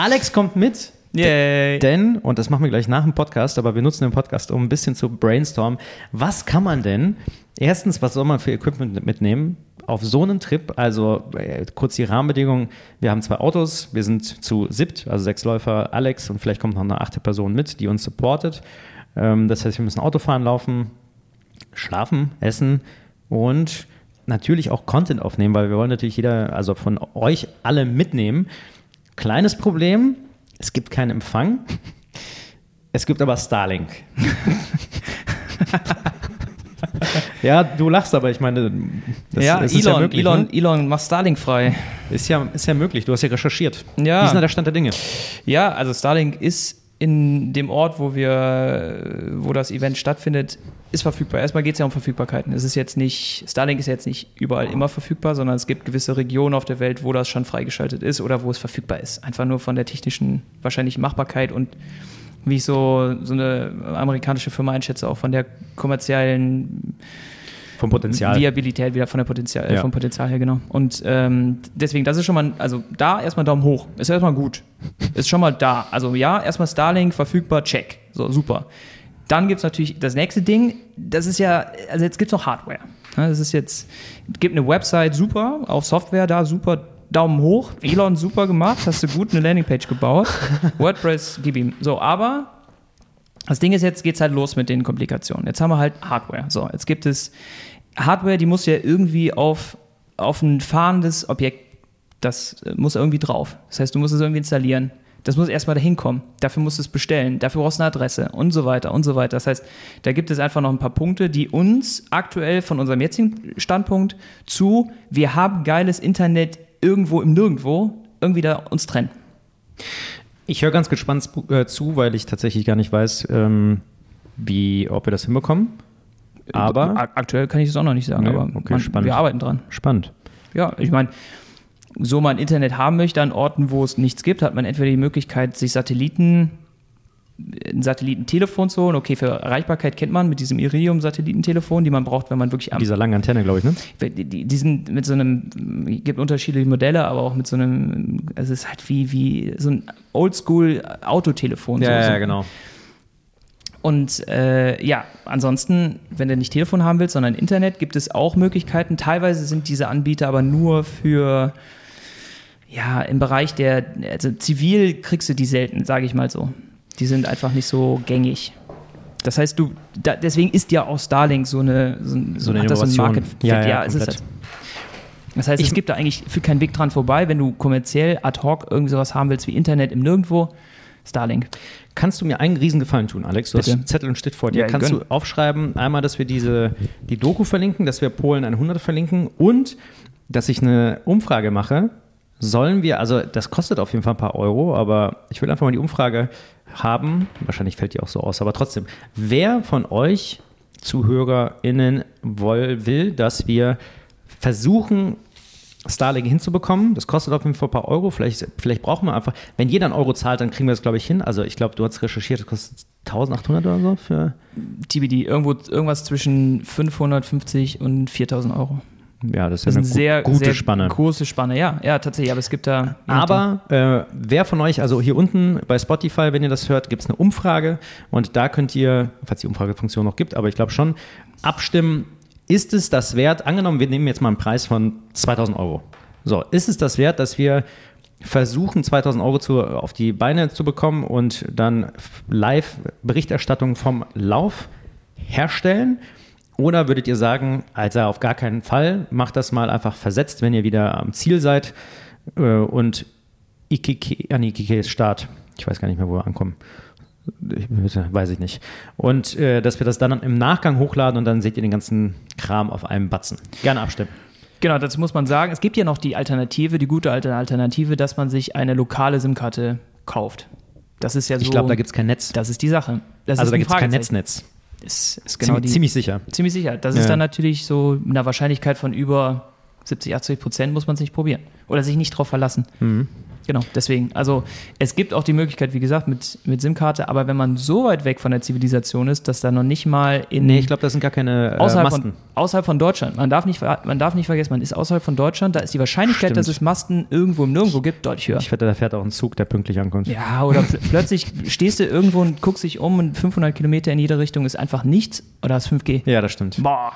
Alex kommt mit. Yay. Denn, und das machen wir gleich nach dem Podcast, aber wir nutzen den Podcast, um ein bisschen zu brainstormen. Was kann man denn, erstens, was soll man für Equipment mitnehmen auf so einen Trip? Also äh, kurz die Rahmenbedingungen. Wir haben zwei Autos, wir sind zu siebt, also sechs Läufer, Alex und vielleicht kommt noch eine achte Person mit, die uns supportet. Ähm, das heißt, wir müssen Auto fahren, laufen, schlafen, essen und natürlich auch Content aufnehmen, weil wir wollen natürlich jeder, also von euch alle mitnehmen. Kleines Problem, es gibt keinen Empfang. Es gibt aber Starlink. [laughs] ja, du lachst, aber ich meine, das, ja, das Elon, ist ja möglich. Elon, ne? Elon, mach Starlink frei. ist, ja, ist ja möglich, du hast ja recherchiert. Ja. Wie ist denn der Stand der Dinge? Ja, also Starlink ist in dem Ort, wo wir, wo das Event stattfindet, ist verfügbar. Erstmal geht es ja um Verfügbarkeiten. Es ist jetzt nicht, Starlink ist jetzt nicht überall immer verfügbar, sondern es gibt gewisse Regionen auf der Welt, wo das schon freigeschaltet ist oder wo es verfügbar ist. Einfach nur von der technischen wahrscheinlich Machbarkeit und wie ich so, so eine amerikanische Firma einschätze, auch von der kommerziellen Vom Potenzial. Viabilität wieder von der Potenzial, äh, Ja. vom Potenzial her, genau. Und ähm, deswegen, das ist schon mal, also da erstmal Daumen hoch. Ist erstmal gut. Ist schon mal da. Also ja, erstmal Starlink verfügbar, check. So, super. Dann gibt es natürlich das nächste Ding, das ist ja, also jetzt gibt es noch Hardware. Das ist jetzt, gibt eine Website, super, auch Software da, super, Daumen hoch. Elon, super gemacht, hast du gut eine Landingpage gebaut. [laughs] WordPress, gib ihm. So, aber das Ding ist, jetzt geht's halt los mit den Komplikationen. Jetzt haben wir halt Hardware. So, jetzt gibt es Hardware, die muss ja irgendwie auf, auf ein fahrendes Objekt, das äh, muss irgendwie drauf. Das heißt, du musst es irgendwie installieren. Das muss erstmal dahin kommen. Dafür musst du es bestellen. Dafür brauchst du eine Adresse und so weiter und so weiter. Das heißt, da gibt es einfach noch ein paar Punkte, die uns aktuell von unserem jetzigen Standpunkt zu, wir haben geiles Internet irgendwo im Nirgendwo, irgendwie da uns trennen. Ich höre ganz gespannt äh, zu, weil ich tatsächlich gar nicht weiß, ähm, wie, ob wir das hinbekommen. Aber Ak- aktuell kann ich es auch noch nicht sagen, Nee, aber okay, man, spannend. wir arbeiten dran. spannend. Ja, ich meine, so man Internet haben möchte an Orten, wo es nichts gibt, hat man entweder die Möglichkeit, sich Satelliten, ein Satellitentelefon zu holen. Okay, für Erreichbarkeit kennt man mit diesem Iridium-Satellitentelefon, die man braucht, wenn man wirklich am Dieser langen Antenne, glaube ich, ne? die, die sind mit so einem, gibt unterschiedliche Modelle, aber auch mit so einem, es ist halt wie, wie so ein Oldschool-Autotelefon. so, so. genau. Und äh, ja, ansonsten, wenn du nicht Telefon haben willst, sondern Internet, gibt es auch Möglichkeiten. Teilweise sind diese Anbieter aber nur für, ja, im Bereich der, also zivil kriegst du die selten, sage ich mal so. Die sind einfach nicht so gängig. Das heißt, du, da, deswegen ist ja auch Starlink so eine, so, ein- So eine hat das Innovation. Market Fit. Ja, ja, es ist komplett. halt. Das heißt, es Ich- gibt da eigentlich für keinen Weg dran vorbei, wenn du kommerziell ad hoc irgendwie sowas haben willst wie Internet im Nirgendwo. Starlink. Kannst du mir einen Riesengefallen tun, Alex? Du Bitte. hast Zettel und Stift vor dir. Ja, Kannst gönn. du aufschreiben, einmal, dass wir diese, die Doku verlinken, dass wir Polen 100 verlinken und dass ich eine Umfrage mache. Sollen wir, also das kostet auf jeden Fall ein paar Euro, aber ich will einfach mal die Umfrage haben. Wahrscheinlich fällt die auch so aus, aber trotzdem. Wer von euch ZuhörerInnen will, dass wir versuchen, Starlink hinzubekommen. Das kostet auf jeden Fall ein paar Euro. Vielleicht, vielleicht brauchen wir einfach, wenn jeder einen Euro zahlt, dann kriegen wir das, glaube ich, hin. Also ich glaube, du hast recherchiert, das kostet 1800 oder so für. TBD, irgendwo, irgendwas zwischen 550 und 4000 Euro. Ja, das ist Das ist ja eine eine sehr, gu- gute sehr Spanne. große Spanne, ja, ja, tatsächlich, aber es gibt da. Aber äh, wer von euch, also hier unten bei Spotify, wenn ihr das hört, gibt es eine Umfrage und da könnt ihr, falls die Umfragefunktion noch gibt, aber ich glaube schon, abstimmen, ist es das wert, angenommen, wir nehmen jetzt mal einen Preis von 2000 Euro. So, ist es das wert, dass wir versuchen, 2000 Euro zu, auf die Beine zu bekommen und dann Live-Berichterstattung vom Lauf herstellen? Oder würdet ihr sagen, also auf gar keinen Fall, macht das mal einfach versetzt, wenn ihr wieder am Ziel seid? Äh, und IKK, ah nee, IKK ist Start. Ich weiß gar nicht mehr, wo wir ankommen. Ich, weiß ich nicht. Und äh, dass wir das dann im Nachgang hochladen und dann seht ihr den ganzen Kram auf einem Batzen. Gerne abstimmen. Genau, dazu muss man sagen, es gibt ja noch die Alternative, die gute alte Alternative, dass man sich eine lokale SIM-Karte kauft. Das ist ja so. Ich glaube, da gibt es kein Netz. Das ist die Sache. Das also da gibt es kein. Netznetz. Ist, ist genau ziemlich, die, ziemlich sicher. ziemlich sicher. Das Ja. ist dann natürlich so mit einer Wahrscheinlichkeit von über 70, 80 Prozent muss man es nicht probieren. Oder sich nicht drauf verlassen. Mhm. Genau, deswegen. Also es gibt auch die Möglichkeit, wie gesagt, mit, mit SIM-Karte, aber wenn man so weit weg von der Zivilisation ist, dass da noch nicht mal in Nee, ich glaube, das sind gar keine äh, außerhalb, Masten. von, außerhalb von Deutschland, man darf, nicht, man darf nicht vergessen, man ist außerhalb von Deutschland, da ist die Wahrscheinlichkeit, Stimmt. dass es Masten irgendwo im Nirgendwo gibt, deutlich höher. Ich wette, da fährt auch ein Zug, der pünktlich ankommt. Ja, oder pl [laughs] plötzlich stehst du irgendwo und guckst dich um und 500 Kilometer in jede Richtung ist einfach nichts oder ist 5G. Ja, das stimmt. Boah,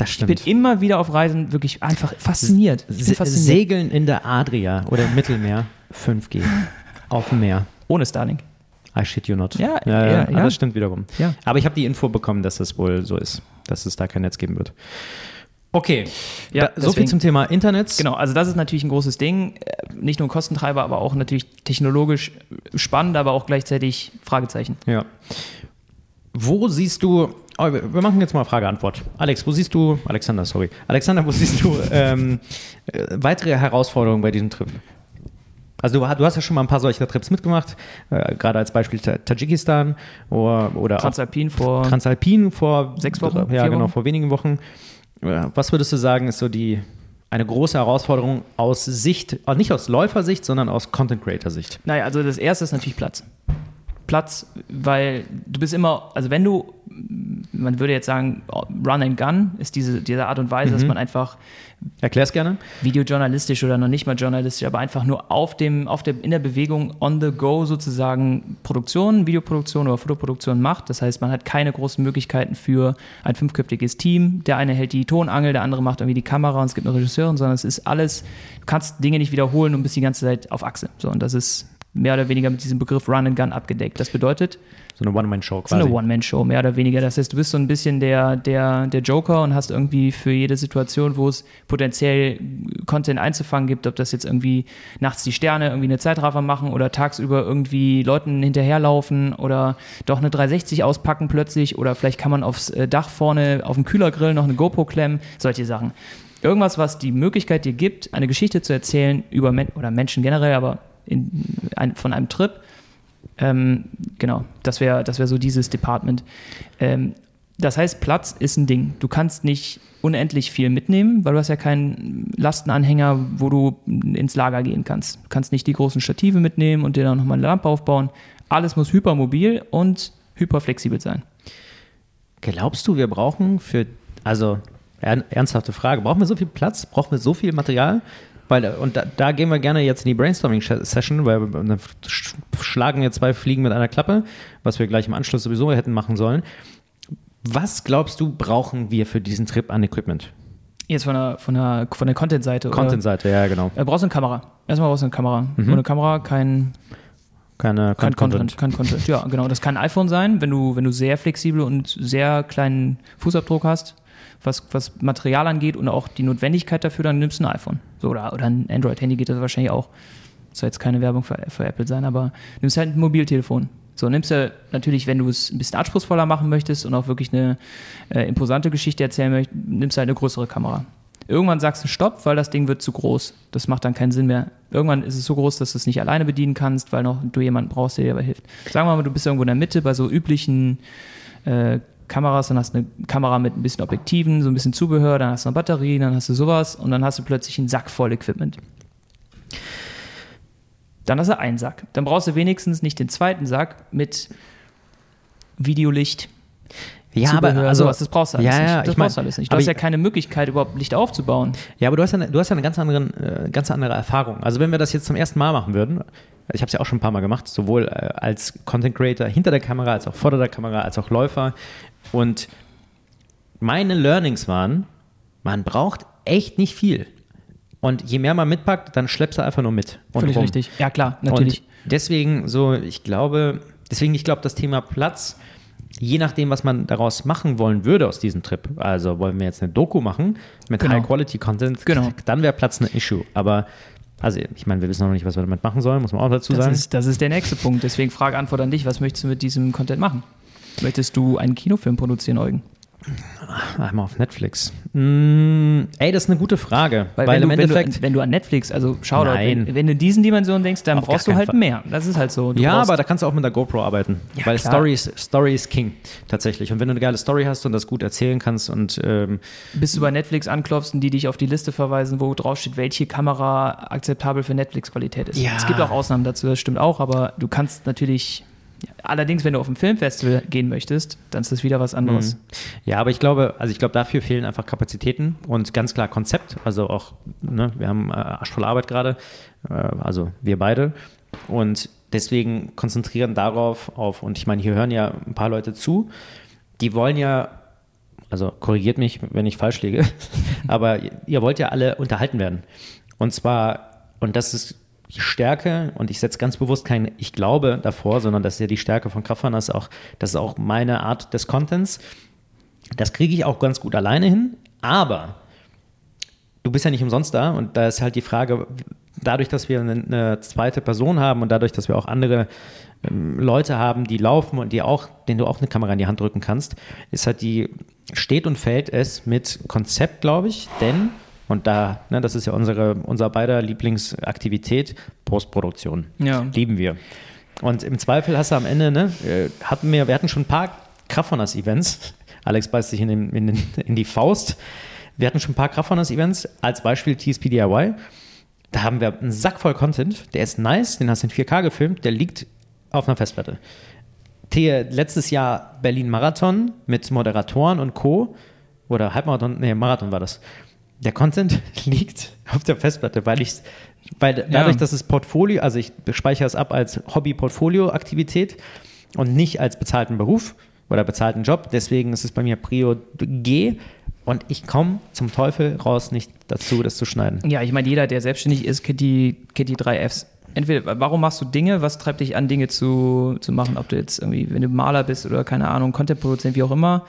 Das ich bin stimmt. immer wieder auf Reisen wirklich einfach fasziniert. Fasziniert. Segeln in der Adria oder im Mittelmeer 5G. Auf dem Meer. Ohne Starlink. I shit you not. Ja, ja, ja, ja. das stimmt wiederum. Ja. Aber ich habe die Info bekommen, dass es wohl so ist, dass es da kein Netz geben wird. Okay, Ja, da, so viel zum Thema Internet. Genau, also das ist natürlich ein großes Ding. Äh, Nicht nur ein Kostentreiber, aber auch natürlich technologisch spannend, aber auch gleichzeitig Fragezeichen. Ja. Wo siehst du, oh, wir wir machen jetzt mal Frage-Antwort. Alex, wo siehst du, Alexander, sorry. Alexander, wo siehst du ähm, äh, weitere Herausforderungen bei diesem Trip? Also du, du hast ja schon mal ein paar solcher Trips mitgemacht, äh, gerade als Beispiel Ta- Tadschikistan oder, oder Transalpin vor Transalpin vor Sechs Wochen? Ja, genau, vor wenigen Wochen. Äh, Was würdest du sagen, ist so die eine große Herausforderung aus Sicht, nicht aus Läufersicht, sondern aus Content Creator Sicht? Naja, also das erste ist natürlich Platz. Platz, weil du bist immer, also wenn du, man würde jetzt sagen, Run and Gun ist diese, diese Art und Weise, dass man einfach Erklär's gerne. videojournalistisch oder noch nicht mal journalistisch, aber einfach nur auf dem, auf der, in der Bewegung on the go sozusagen Produktion, Videoproduktion oder Fotoproduktion macht. Das heißt, man hat keine großen Möglichkeiten für ein fünfköpfiges Team. Der eine hält die Tonangel, der andere macht irgendwie die Kamera und es gibt eine Regisseurin, sondern es ist alles, du kannst Dinge nicht wiederholen und bist die ganze Zeit auf Achse. So, und das ist mehr oder weniger mit diesem Begriff Run and Gun abgedeckt. Das bedeutet, So eine One-Man-Show quasi. eine One-Man-Show, mehr oder weniger. Das heißt, du bist so ein bisschen der, der, der Joker und hast irgendwie für jede Situation, wo es potenziell Content einzufangen gibt, ob das jetzt irgendwie nachts die Sterne irgendwie eine Zeitraffer machen oder tagsüber irgendwie Leuten hinterherlaufen oder doch eine 360 auspacken plötzlich oder vielleicht kann man aufs äh, Dach vorne auf dem Kühlergrill noch eine GoPro klemmen, solche Sachen. Irgendwas, was die Möglichkeit dir gibt, eine Geschichte zu erzählen über Men oder Menschen generell, aber in, ein, von einem Trip, ähm, genau, das wäre das wär so dieses Department. Ähm, das heißt, Platz ist ein Ding. Du kannst nicht unendlich viel mitnehmen, weil du hast ja keinen Lastenanhänger, wo du ins Lager gehen kannst. Du kannst nicht die großen Stative mitnehmen und dir dann nochmal eine Lampe aufbauen. Alles muss hypermobil und hyperflexibel sein. Glaubst du, wir brauchen für, also ern, ernsthafte Frage, brauchen wir so viel Platz? Brauchen wir so viel Material? Weil, äh, und da, da gehen wir gerne jetzt in die Brainstorming-Session, weil wir dann sch- schlagen wir zwei Fliegen mit einer Klappe, was wir gleich im Anschluss sowieso hätten machen sollen. Was glaubst du, brauchen wir für diesen Trip an Equipment? Jetzt von der, von der, von der Content-Seite. Content-Seite, ja, genau. Äh, brauchst du eine Kamera. Erstmal brauchst du eine Kamera. Mhm. Ohne Kamera kein, Keine, kein kein Content. Kein Content. Ja, genau. Das kann ein iPhone sein, wenn du, wenn du sehr flexibel und sehr kleinen Fußabdruck hast, was, was Material angeht und auch die Notwendigkeit dafür, dann nimmst du ein iPhone. So, oder, oder ein Android-Handy geht das wahrscheinlich auch. Soll jetzt keine Werbung für, für Apple sein, aber nimmst halt ein Mobiltelefon. So, nimmst du natürlich, wenn du es ein bisschen anspruchsvoller machen möchtest und auch wirklich eine äh, imposante Geschichte erzählen möchtest, nimmst du halt eine größere Kamera. Irgendwann sagst du Stopp, weil das Ding wird zu groß. Das macht dann keinen Sinn mehr. Irgendwann ist es so groß, dass du es nicht alleine bedienen kannst, weil noch du jemanden brauchst, der dir dabei hilft. Sagen wir mal, du bist irgendwo in der Mitte bei so üblichen äh, Kameras, dann hast du eine Kamera mit ein bisschen Objektiven, so ein bisschen Zubehör, dann hast du eine Batterie, dann hast du sowas und dann hast du plötzlich einen Sack voll Equipment. Dann hast du einen Sack. Dann brauchst du wenigstens nicht den zweiten Sack mit Videolicht, Ja, Zubehör, aber also, sowas. Das brauchst du alles ja, nicht. Das ich mein, brauchst du alles nicht. Du hast ja keine Möglichkeit, überhaupt Licht aufzubauen. Ja, aber du hast ja eine, du hast ja eine ganz, anderen, äh, ganz andere Erfahrung. Also wenn wir das jetzt zum ersten Mal machen würden, ich habe es ja auch schon ein paar Mal gemacht, sowohl äh, als Content Creator hinter der Kamera, als auch vor der Kamera, als auch Läufer. Und meine Learnings waren, man braucht echt nicht viel. Und je mehr man mitpackt, dann schleppst du einfach nur mit. Und Völlig rum. richtig. Ja, klar, natürlich. Und deswegen so, ich glaube, deswegen, ich glaube, das Thema Platz, je nachdem, was man daraus machen wollen würde aus diesem Trip, also wollen wir jetzt eine Doku machen mit Genau. High-Quality-Content, Genau. dann wäre Platz ein Issue. Aber Also ich meine, wir wissen noch nicht, was wir damit machen sollen, muss man auch dazu Das sagen. ist, das ist der nächste Punkt. Deswegen Frage, Antwort an dich. Was möchtest du mit diesem Content machen? Möchtest du einen Kinofilm produzieren, Eugen? Einmal auf Netflix. Mm, ey, das ist eine gute Frage. Weil, Weil, wenn, im du, Endeffekt. du, wenn du an Netflix, also schau Nein. wenn, wenn du in diesen Dimensionen denkst, dann Auf brauchst du halt Fall. mehr. Das ist halt so. Du ja, aber da kannst du auch mit der GoPro arbeiten. Ja, weil klar. Story ist, Story ist King, tatsächlich. Und wenn du eine geile Story hast und das gut erzählen kannst und ähm, bis du bei Netflix anklopfst und die dich auf die Liste verweisen, wo drauf steht, welche Kamera akzeptabel für Netflix-Qualität ist. Ja. Es gibt auch Ausnahmen dazu, das stimmt auch, aber du kannst natürlich. Allerdings, wenn du auf ein Filmfestival gehen möchtest, dann ist das wieder was anderes. Ja, aber ich glaube, also ich glaube, dafür fehlen einfach Kapazitäten und ganz klar Konzept. Also auch, ne, wir haben äh, arschvolle Arbeit gerade, äh, also wir beide. Und deswegen konzentrieren darauf auf, und ich meine, hier hören ja ein paar Leute zu, die wollen ja, also korrigiert mich, wenn ich falsch liege, [laughs] aber ihr wollt ja alle unterhalten werden. Und zwar, und das ist die Stärke, und ich setze ganz bewusst kein Ich glaube davor, sondern das ist ja die Stärke von Kraftfahren, das ist auch, das ist auch meine Art des Contents. Das kriege ich auch ganz gut alleine hin, aber du bist ja nicht umsonst da und da ist halt die Frage, dadurch, dass wir eine, zweite Person haben und dadurch, dass wir auch andere ähm, Leute haben, die laufen und die auch, denen du auch eine Kamera in die Hand drücken kannst, ist halt die, steht und fällt es mit Konzept, glaube ich, denn, und da, ne, das ist ja unsere, unser beider Lieblingsaktivität, Postproduktion. Ja. Lieben wir. Und im Zweifel hast du am Ende, ne, äh, hatten wir, wir hatten schon ein paar Kraftrunners-Events. [laughs] Alex beißt sich in, den, in, den, in die Faust. Wir hatten schon ein paar Kraftrunners-Events, als Beispiel TSP DIY. Da haben wir einen Sack voll Content, der ist nice, den hast du in 4K gefilmt, der liegt auf einer Festplatte. The- Letztes Jahr Berlin Marathon mit Moderatoren und Co. Oder Halbmarathon, nee, Marathon war das. Der Content [laughs] liegt auf der Festplatte, weil ich, weil dadurch, dass es Portfolio, also ich speichere es ab als Hobby-Portfolio-Aktivität und nicht als bezahlten Beruf oder bezahlten Job. Deswegen ist es bei mir Prio G und ich komme zum Teufel raus nicht dazu, das zu schneiden. Ja, ich meine, jeder, der selbstständig ist, kennt die, kennt die drei Fs. Entweder, warum machst du Dinge? Was treibt dich an, Dinge zu, zu machen? Ob du jetzt irgendwie, wenn du Maler bist oder keine Ahnung, Content-Produzent, wie auch immer.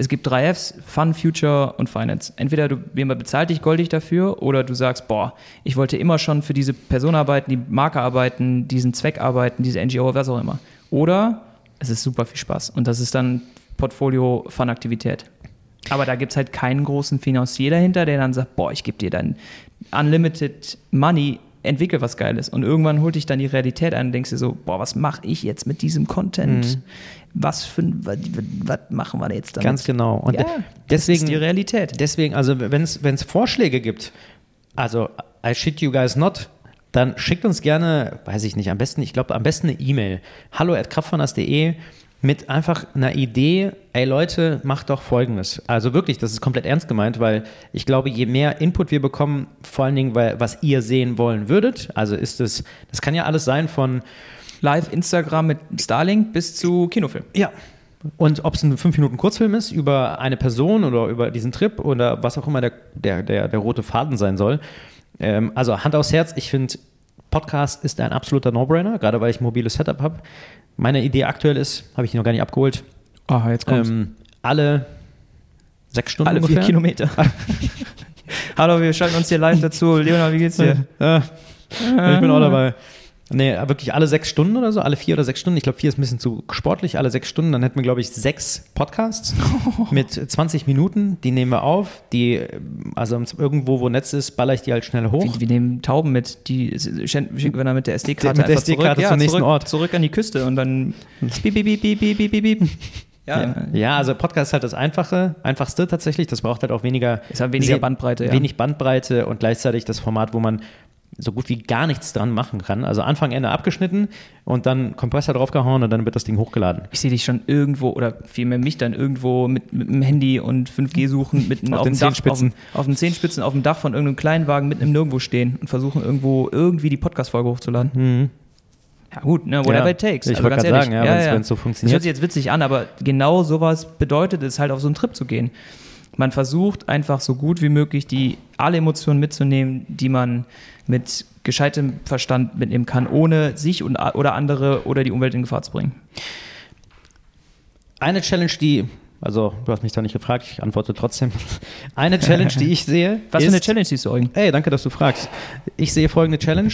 Es gibt drei Fs, Fun, Future und Finance. Entweder du, jemand bezahlt dich goldig dafür oder du sagst, boah, ich wollte immer schon für diese Person arbeiten, die Marke arbeiten, diesen Zweck arbeiten, diese NGO, was auch immer. Oder es ist super viel Spaß und das ist dann Portfolio Fun-Aktivität. Aber da gibt es halt keinen großen Financier dahinter, der dann sagt, boah, ich gebe dir dann unlimited money, entwickel was Geiles. Und irgendwann holt dich dann die Realität ein und denkst dir so, boah, was mache ich jetzt mit diesem Content? Was für was, was machen wir jetzt damit? Ganz genau. Und ja, deswegen, das ist die Realität. Deswegen, also wenn es Vorschläge gibt, also I shit you guys not, dann schickt uns gerne, weiß ich nicht, am besten, ich glaube, am besten eine E-Mail. Hallo at kraftfanders.de mit einfach einer Idee, ey Leute, macht doch folgendes. Also wirklich, das ist komplett ernst gemeint, weil ich glaube, je mehr Input wir bekommen, vor allen Dingen, weil, was ihr sehen wollen würdet, also ist es, das kann ja alles sein von, Live Instagram mit Starlink bis zu Kinofilm. ja. Und ob es ein 5 Minuten Kurzfilm ist über eine Person oder über diesen Trip oder was auch immer der, der, der, der rote Faden sein soll. Ähm, also Hand aufs Herz, ich finde, Podcast ist ein absoluter No-Brainer, gerade weil ich mobiles Setup habe. Meine Idee aktuell ist, habe ich die noch gar nicht abgeholt, Ah, jetzt ähm, alle sechs Stunden Alle ungefähr. vier Kilometer. [laughs] Hallo, wir schalten uns hier live dazu. Leonard, wie geht's dir? Ja, ich bin auch dabei. Nee, wirklich alle sechs Stunden oder so, alle vier oder sechs Stunden. Ich glaube, vier ist ein bisschen zu sportlich, alle sechs Stunden. Dann hätten wir, glaube ich, sechs Podcasts [laughs] mit 20 Minuten. Die nehmen wir auf. Die, also irgendwo, wo Netz ist, baller ich die halt schnell hoch. Wir, wir nehmen Tauben mit, die schicken wir dann mit der SD-Karte Mit der SD-Karte zurück, zum nächsten zurück, Ort. zurück an die Küste und dann piep, piep, piep, piep, piep, piep, piep. [laughs] Ja, Ja, also Podcast ist halt das Einfache, einfachste tatsächlich. Das braucht halt auch weniger, Ist halt weniger Bandbreite, ja. Wenig Bandbreite und gleichzeitig das Format, wo man so gut wie gar nichts dran machen kann. Also Anfang, Ende abgeschnitten und dann Kompressor draufgehauen und dann wird das Ding hochgeladen. ich sehe dich schon irgendwo oder vielmehr mich dann irgendwo mit, mit dem Handy und 5G suchen, mitten [laughs] Auf auf, den dem Dach, auf, Zehenspitzen. dem- auf den Zehenspitzen, auf dem Dach von irgendeinem Kleinwagen mitten im Nirgendwo stehen und versuchen irgendwo irgendwie die Podcast-Folge hochzuladen. Ja gut, ne, whatever Mhm. Ja, it takes. ich Also wollte ganz gerade ehrlich. sagen, ja, wenn's- wenn's so Das funktioniert. hört sich jetzt witzig an, aber genau sowas bedeutet es halt auf so einen Trip zu gehen. Man versucht einfach so gut wie möglich die alle Emotionen mitzunehmen, die man mit gescheitem Verstand mitnehmen kann, ohne sich und, oder andere oder die Umwelt in Gefahr zu bringen. Eine Challenge, die Also, du hast mich da nicht gefragt, ich antworte trotzdem. Eine Challenge, die ich sehe. Was ist, für eine Challenge siehst du, Eugen? Ey, danke, dass du fragst. Ich sehe folgende Challenge.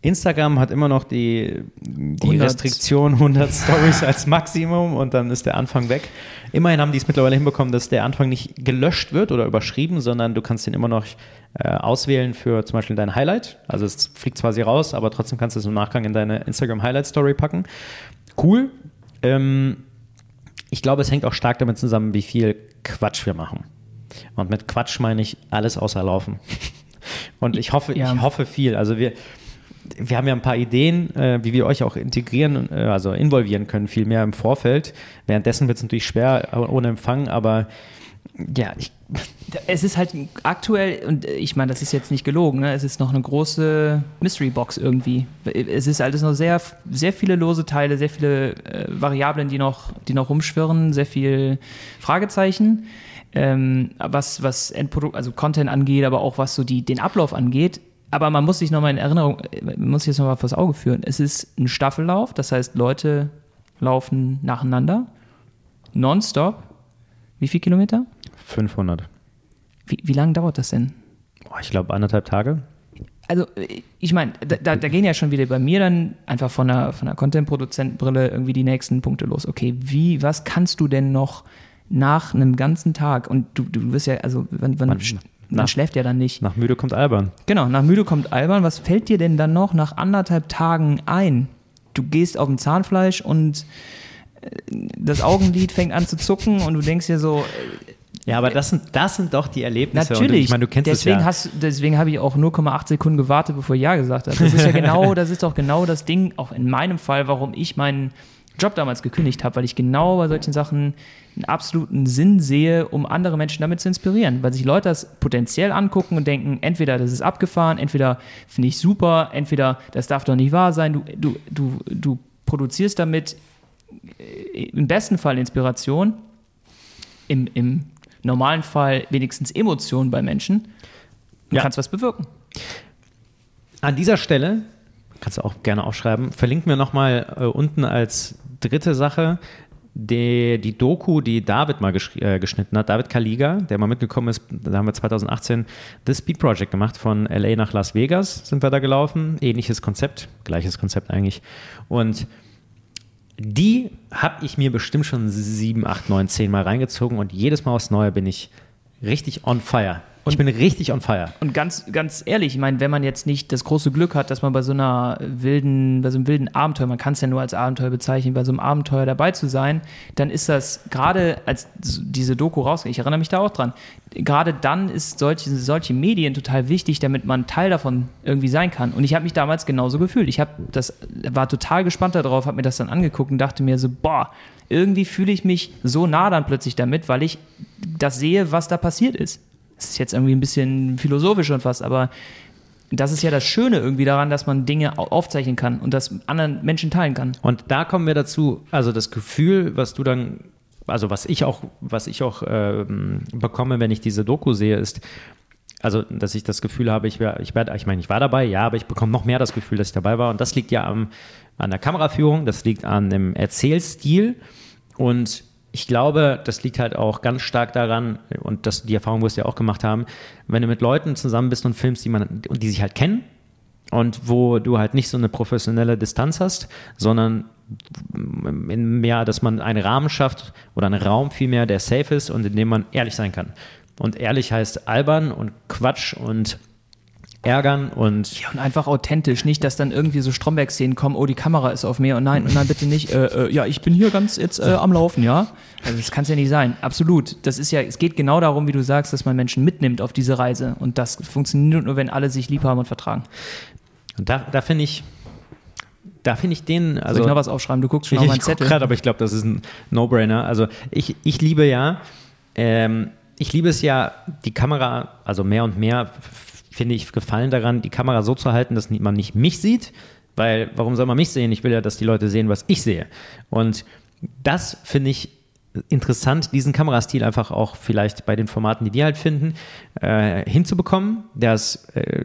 Instagram hat immer noch die, die 100. Restriktion 100 Stories als Maximum und dann ist der Anfang weg. Immerhin haben die es mittlerweile hinbekommen, dass der Anfang nicht gelöscht wird oder überschrieben, sondern du kannst den immer noch äh, auswählen für zum Beispiel dein Highlight. Also es fliegt zwar sie raus, aber trotzdem kannst du es im Nachgang in deine Instagram Highlight Story packen. Cool. Ähm, ich glaube, es hängt auch stark damit zusammen, wie viel Quatsch wir machen. Und mit Quatsch meine ich alles außer Laufen. [laughs] Und ich hoffe, Ja. ich hoffe viel. Also wir, wir haben ja ein paar Ideen, äh, wie wir euch auch integrieren, äh, also involvieren können, viel mehr im Vorfeld. Währenddessen wird es natürlich schwer äh, ohne Empfang, aber ja, ich, Es ist halt aktuell, und ich meine, das ist jetzt nicht gelogen, ne? es ist noch eine große Mystery-Box irgendwie. Es ist alles noch sehr, sehr viele lose Teile, sehr viele äh, Variablen, die noch, die noch rumschwirren, sehr viel Fragezeichen. Ähm, was, was Endprodukt, also Content angeht, aber auch was so die, den Ablauf angeht. Aber man muss sich nochmal in Erinnerung, man muss sich jetzt nochmal vors Auge führen. Es ist ein Staffellauf, das heißt, Leute laufen nacheinander, nonstop. Wie viel Kilometer? 500. Wie, wie lange dauert das denn? Boah, ich glaube anderthalb Tage. Also, ich meine, da, da, gehen ja schon wieder bei mir dann einfach von der, von der Content-Produzentenbrille irgendwie die nächsten Punkte los. Okay, wie, was kannst du denn noch nach einem ganzen Tag? Und du, du wirst ja, also, wenn, wenn, Man- man, nach- schläft ja dann nicht. Nach müde kommt albern. Genau, nach müde kommt albern. Was fällt dir denn dann noch nach anderthalb Tagen ein? Du gehst auf dem Zahnfleisch und äh, das Augenlid fängt an zu zucken und du denkst dir so, Ja, aber das sind, das sind doch die Erlebnisse. Und Natürlich. ich meine, du kennst deswegen es ja. Hast, deswegen habe ich auch 0,8 Sekunden gewartet, bevor ich Ja gesagt habe. Das ist ja [laughs] genau, das ist doch genau das Ding, auch in meinem Fall, warum ich meinen Job damals gekündigt habe, weil ich genau bei solchen Sachen einen absoluten Sinn sehe, um andere Menschen damit zu inspirieren. Weil sich Leute das potenziell angucken und denken, entweder das ist abgefahren, entweder finde ich super, entweder das darf doch nicht wahr sein. Du, du, du, du produzierst damit äh, im besten Fall Inspiration, im, im normalen Fall wenigstens Emotionen bei Menschen und Ja. kannst was bewirken. An dieser Stelle, kannst du auch gerne aufschreiben, verlinken wir nochmal äh, unten als dritte Sache die, die Doku, die David mal äh, geschnitten hat, David Kaliga, der mal mitgekommen ist, da haben wir 2018 das Speed Project gemacht, von LA nach Las Vegas sind wir da gelaufen, ähnliches Konzept, gleiches Konzept eigentlich und die habe ich mir bestimmt schon sieben, acht, neun, zehn Mal reingezogen und jedes Mal aufs Neue bin ich richtig on fire. Ich bin richtig on fire. Und ganz, ganz ehrlich, ich meine, wenn man jetzt nicht das große Glück hat, dass man bei so einer wilden, bei so einem wilden Abenteuer, man kann es ja nur als Abenteuer bezeichnen, bei so einem Abenteuer dabei zu sein, dann ist das gerade als diese Doku rausgeht, ich erinnere mich da auch dran, gerade dann ist solche, solche Medien total wichtig, damit man Teil davon irgendwie sein kann. Und ich habe mich damals genauso gefühlt. Ich habe das, war total gespannt darauf, habe mir das dann angeguckt und dachte mir so, boah, irgendwie fühle ich mich so nah dann plötzlich damit, weil ich das sehe, was da passiert ist. Das ist jetzt irgendwie ein bisschen philosophisch schon fast, aber das ist ja das Schöne irgendwie daran, dass man Dinge au- aufzeichnen kann und das anderen Menschen teilen kann. Und da kommen wir dazu, also das Gefühl, was du dann, also was ich auch, was ich auch ähm, bekomme, wenn ich diese Doku sehe, ist, also dass ich das Gefühl habe, ich wäre, ich werde, ich meine, ich war dabei, ja, aber ich bekomme noch mehr das Gefühl, dass ich dabei war. Und das liegt ja am, an der Kameraführung, das liegt an dem Erzählstil und ich glaube, das liegt halt auch ganz stark daran, und das, die Erfahrung wirst du ja auch gemacht haben, wenn du mit Leuten zusammen bist und filmst, die man, die sich halt kennen, und wo du halt nicht so eine professionelle Distanz hast, sondern mehr, dass man einen Rahmen schafft oder einen Raum vielmehr, der safe ist und in dem man ehrlich sein kann. Und ehrlich heißt albern und Quatsch und ärgern und Ja, und einfach authentisch, nicht, dass dann irgendwie so Stromberg-Szenen kommen, oh, die Kamera ist auf mir und nein, und nein, bitte nicht, äh, äh, ja, ich bin hier ganz jetzt äh, am Laufen, ja. Also das kann es ja nicht sein. Absolut. Das ist ja, es geht genau darum, wie du sagst, dass man Menschen mitnimmt auf diese Reise. Und das funktioniert nur, wenn alle sich lieb haben und vertragen. Und da, da finde ich, da finde ich den, Soll also ich noch was aufschreiben? Du guckst schon auf ich meinen Zettel. grad, aber ich glaube, das ist ein No-Brainer. Also ich, ich liebe ja, ähm, ich liebe es ja, die Kamera, also mehr und mehr finde ich gefallen daran, die Kamera so zu halten, dass man nicht mich sieht, weil warum soll man mich sehen? Ich will ja, dass die Leute sehen, was ich sehe. Und das finde ich interessant, diesen Kamerastil einfach auch vielleicht bei den Formaten, die wir halt finden, äh, hinzubekommen, dass äh,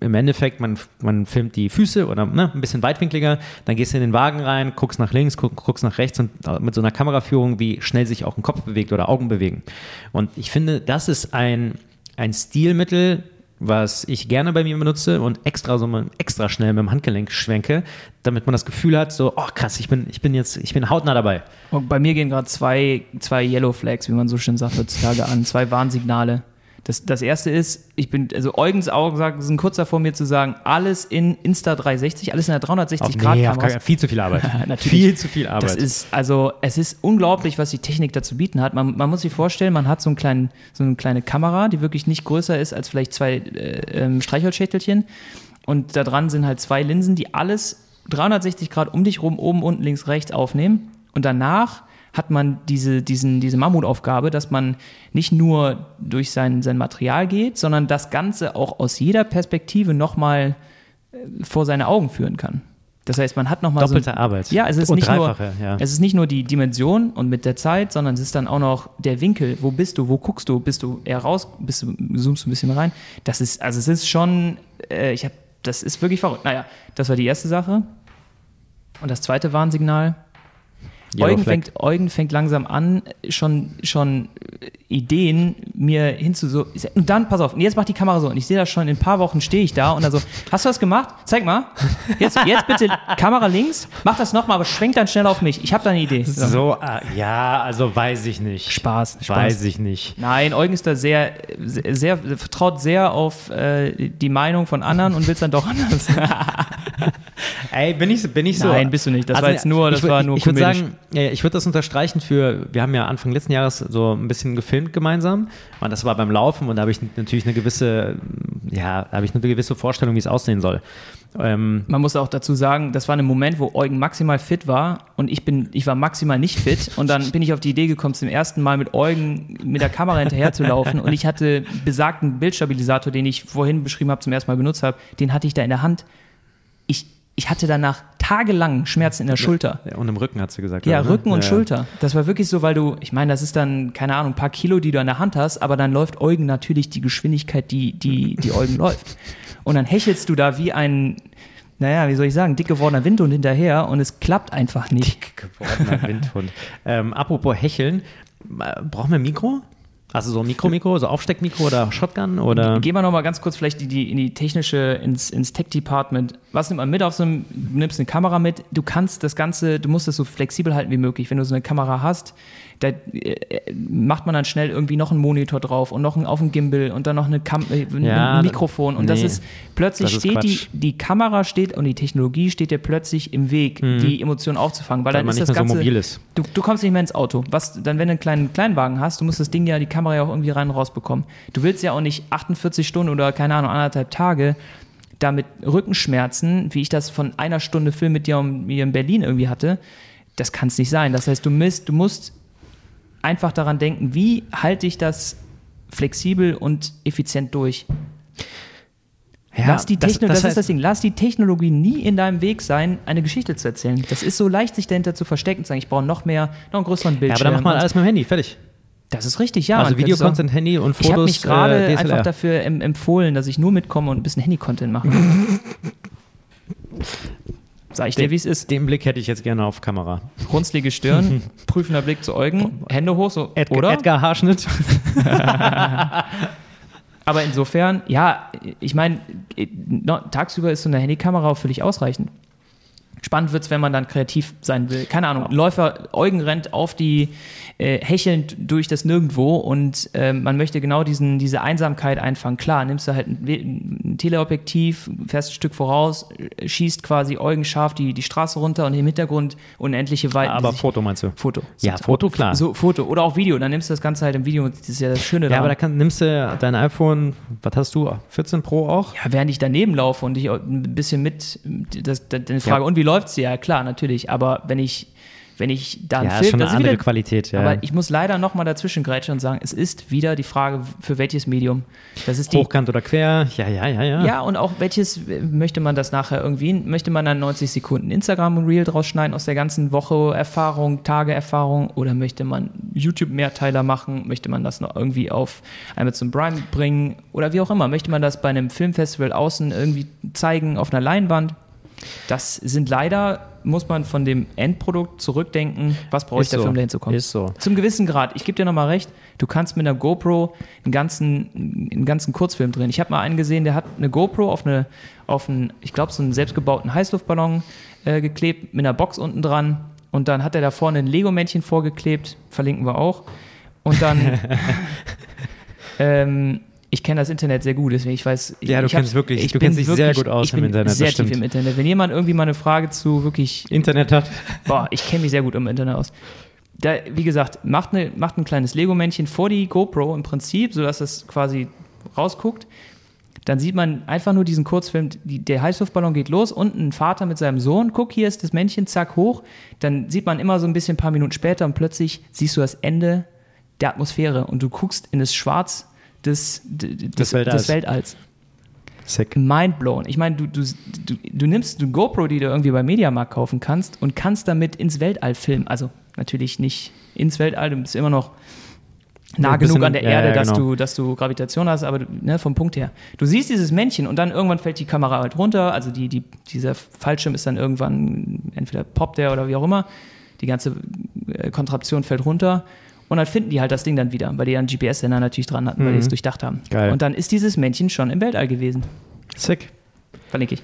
im Endeffekt, man, man filmt die Füße oder ne, ein bisschen weitwinkliger, dann gehst du in den Wagen rein, guckst nach links, guck, guckst nach rechts und mit so einer Kameraführung, wie schnell sich auch ein Kopf bewegt oder Augen bewegen. Und ich finde, das ist ein, ein Stilmittel, was ich gerne bei mir benutze und extra so mal extra schnell mit dem Handgelenk schwenke, damit man das Gefühl hat, so, oh krass, ich bin, ich bin jetzt, ich bin hautnah dabei. Und bei mir gehen gerade zwei, zwei Yellow Flags, wie man so schön sagt heutzutage, an, zwei Warnsignale. Das, das erste ist, ich bin, also Eugens Augen sind kurz davor, mir zu sagen, alles in Insta 360, alles in der 360 Grad nee, Kamera. Viel zu viel Arbeit. [laughs] Natürlich. Viel zu viel Arbeit. Das ist, also, es ist unglaublich, was die Technik dazu bieten hat. Man, man muss sich vorstellen, man hat so, einen kleinen, so eine kleine Kamera, die wirklich nicht größer ist als vielleicht zwei äh, ähm, Streichholzschächtelchen. Und da dran sind halt zwei Linsen, die alles 360 Grad um dich rum, oben, unten, links, rechts aufnehmen. Und danach hat man diese, diesen, diese Mammutaufgabe, dass man nicht nur durch sein, sein Material geht, sondern das Ganze auch aus jeder Perspektive nochmal äh, vor seine Augen führen kann. Das heißt, man hat nochmal Doppelte so, Arbeit. Ja, es ist, und nicht nur, ja. es ist nicht nur die Dimension und mit der Zeit, sondern es ist dann auch noch der Winkel. Wo bist du? Wo guckst du? Bist du eher raus? Bist du, zoomst du ein bisschen rein? Das ist, also es ist schon, äh, ich habe, das ist wirklich verrückt. Naja, das war die erste Sache. Und das zweite Warnsignal, Eugen fängt, Eugen fängt langsam an, schon, schon Ideen mir hinzu so. Und dann, pass auf, jetzt macht die Kamera so. Und ich sehe das schon, in ein paar Wochen stehe ich da und dann so, hast du das gemacht? Zeig mal. Jetzt, jetzt bitte [laughs] Kamera links, mach das nochmal, aber schwenk dann schnell auf mich. Ich habe da eine Idee. So, so äh, ja, also weiß ich nicht. Spaß, Spaß. Weiß ich nicht. Nein, Eugen ist da sehr, sehr, sehr vertraut sehr auf äh, die Meinung von anderen und will es dann doch anders. [laughs] Ey, bin ich, bin ich so? Nein, bist du nicht. Das also, war jetzt nur, das ich, war nur Ich würde sagen, ich würde das unterstreichen für, wir haben ja Anfang letzten Jahres so ein bisschen gefilmt gemeinsam. Und das war beim Laufen und da habe ich natürlich eine gewisse, ja, habe ich eine gewisse Vorstellung, wie es aussehen soll. Ähm Man muss auch dazu sagen, das war ein Moment, wo Eugen maximal fit war und ich bin, ich war maximal nicht fit und dann bin ich auf die Idee gekommen, zum ersten Mal mit Eugen mit der Kamera hinterher zu laufen und ich hatte besagten Bildstabilisator, den ich vorhin beschrieben habe, zum ersten Mal benutzt habe, den hatte ich da in der Hand. Ich, ich hatte danach tagelang Schmerzen in der Schulter. Ja, und im Rücken hat sie gesagt. Ja, oder, ne? Rücken und ja, Schulter. Das war wirklich so, weil du, ich meine, das ist dann, keine Ahnung, ein paar Kilo, die du an der Hand hast, aber dann läuft Eugen natürlich die Geschwindigkeit, die, die, die Eugen läuft. Und dann hechelst du da wie ein, naja, wie soll ich sagen, dick gewordener Windhund hinterher und es klappt einfach nicht. Dick gewordener Windhund. [laughs] ähm, apropos Hecheln, äh, brauchen wir ein Mikro? Also so Mikro-Mikro, so Aufsteckmikro oder Shotgun oder? Gehen wir nochmal ganz kurz vielleicht die, die, in die technische, ins, ins Tech-Department. Was nimmt man mit auf so einem, du nimmst eine Kamera mit, du kannst das Ganze, du musst es so flexibel halten wie möglich. Wenn du so eine Kamera hast, da äh, macht man dann schnell irgendwie noch einen Monitor drauf und noch einen, auf dem Gimbal und dann noch eine Kam äh, ein ja, Mikrofon. Und nee, das ist plötzlich das ist steht die, die Kamera steht und die Technologie steht dir plötzlich im Weg, mhm. die Emotionen aufzufangen. Weil, weil dann ist das Ganze. So mobil ist. Du, du kommst nicht mehr ins Auto. Was, dann, wenn du einen kleinen Kleinwagen hast, du musst das Ding ja, die Kamera ja auch irgendwie rein und raus bekommen. Du willst ja auch nicht 48 Stunden oder keine Ahnung, anderthalb Tage damit Rückenschmerzen, wie ich das von einer Stunde Film mit dir in Berlin irgendwie hatte, das kann es nicht sein. Das heißt, du, misst, du musst einfach daran denken, wie halte ich das flexibel und effizient durch. Ja, lass die das, das, das ist das Ding. Lass die Technologie nie in deinem Weg sein, eine Geschichte zu erzählen. Das ist so leicht, sich dahinter zu verstecken, zu sagen, ich brauche noch mehr, noch einen größeren Bildschirm. Ja, aber dann mach mal alles mit dem Handy, fertig. Das ist richtig, ja. Also Videocontent, Handy und Fotos. Ich habe mich gerade äh, einfach dafür empfohlen, dass ich nur mitkomme und ein bisschen Handy-Content mache. [laughs] Sag ich dir, wie es ist. Den Blick hätte ich jetzt gerne auf Kamera. Runzlige Stirn, [laughs] prüfender Blick zu Eugen, Hände hoch, so, Edgar, oder? Edgar Haarschnitt. [laughs] Aber insofern, ja, ich meine, tagsüber ist so eine Handykamera auch völlig ausreichend. Spannend wird es, wenn man dann kreativ sein will. Keine Ahnung, Läufer, Eugen rennt auf die, äh, hechelnd durch das Nirgendwo und äh, man möchte genau diesen, diese Einsamkeit einfangen. Klar, nimmst du halt ein, ein Teleobjektiv, fährst ein Stück voraus, schießt quasi Eugen scharf die, die Straße runter und im Hintergrund unendliche Weiten. Aber Foto meinst du? Foto. Ja, Foto, klar. So, Foto. Oder auch Video. Dann nimmst du das Ganze halt im Video. Das ist ja das Schöne Ja, daran. aber da kann, nimmst du dein iPhone, was hast du, 14 Pro auch? Ja, während ich daneben laufe und ich ein bisschen mit, das, das, deine Frage, ja. und wie läuft es? Ja, klar, natürlich. Aber wenn ich wenn ich da einen Ja, Film, ist schon eine andere wieder, Qualität. Ja. aber ich muss leider nochmal dazwischen grätschen und sagen, es ist wieder die Frage, für welches Medium. Das ist die, Hochkant oder quer, ja, ja, ja, ja. ja, und auch welches möchte man das nachher irgendwie, möchte man dann 90 Sekunden Instagram-Reel draus schneiden aus der ganzen Woche Erfahrung, Tage Erfahrung oder möchte man YouTube-Mehrteiler machen, möchte man das noch irgendwie auf Amazon Prime bringen oder wie auch immer, möchte man das bei einem Filmfestival außen irgendwie zeigen auf einer Leinwand. Das sind leider, muss man von dem Endprodukt zurückdenken, was braucht Ist der so. Film dahin zu kommen. Ist so. Zum gewissen Grad. Ich gebe dir nochmal recht, du kannst mit einer GoPro einen ganzen, einen ganzen Kurzfilm drehen. Ich habe mal einen gesehen, der hat eine GoPro auf, eine, auf einen, ich glaube, so einen selbstgebauten Heißluftballon äh, geklebt, mit einer Box unten dran. Und dann hat er da vorne ein Lego-Männchen vorgeklebt, verlinken wir auch. Und dann, [laughs] ähm, ich kenne das Internet sehr gut, deswegen ich weiß. Ja, du ich kennst wirklich- ich du kennst dich sehr gut aus ich im bin Internet, Sehr tief im Internet. Wenn jemand irgendwie mal eine Frage zu wirklich Internet hat. [laughs] Boah, ich kenne mich sehr gut im Internet aus. Da, wie gesagt, macht, eine, macht ein kleines Lego-Männchen vor die GoPro im Prinzip, sodass es quasi rausguckt. Dann sieht man einfach nur diesen Kurzfilm, die, der Heißluftballon geht los und ein Vater mit seinem Sohn, guck, hier ist das Männchen, zack, hoch. Dann sieht man immer so ein bisschen ein paar Minuten später und plötzlich siehst du das Ende der Atmosphäre und du guckst in das Schwarz des, d- d- des, Weltalls. des Weltalls Sick. mindblown. Ich meine, du, du, du, du nimmst eine GoPro, die du irgendwie beim Mediamarkt kaufen kannst und kannst damit ins Weltall filmen. Also natürlich nicht ins Weltall, du bist immer noch nah Ein bisschen- genug an der Erde, ja, dass, genau. du, dass du Gravitation hast, aber ne, vom Punkt her. Du siehst dieses Männchen und dann irgendwann fällt die Kamera halt runter, also die, die, dieser Fallschirm ist dann irgendwann, entweder poppt der oder wie auch immer, die ganze äh, Kontraktion fällt runter und dann finden die halt das Ding dann wieder, weil die einen GPS-Sender natürlich dran hatten, weil die es durchdacht haben. Mhm. Geil. Und dann ist dieses Männchen schon im Weltall gewesen. Sick. Verlinke ich.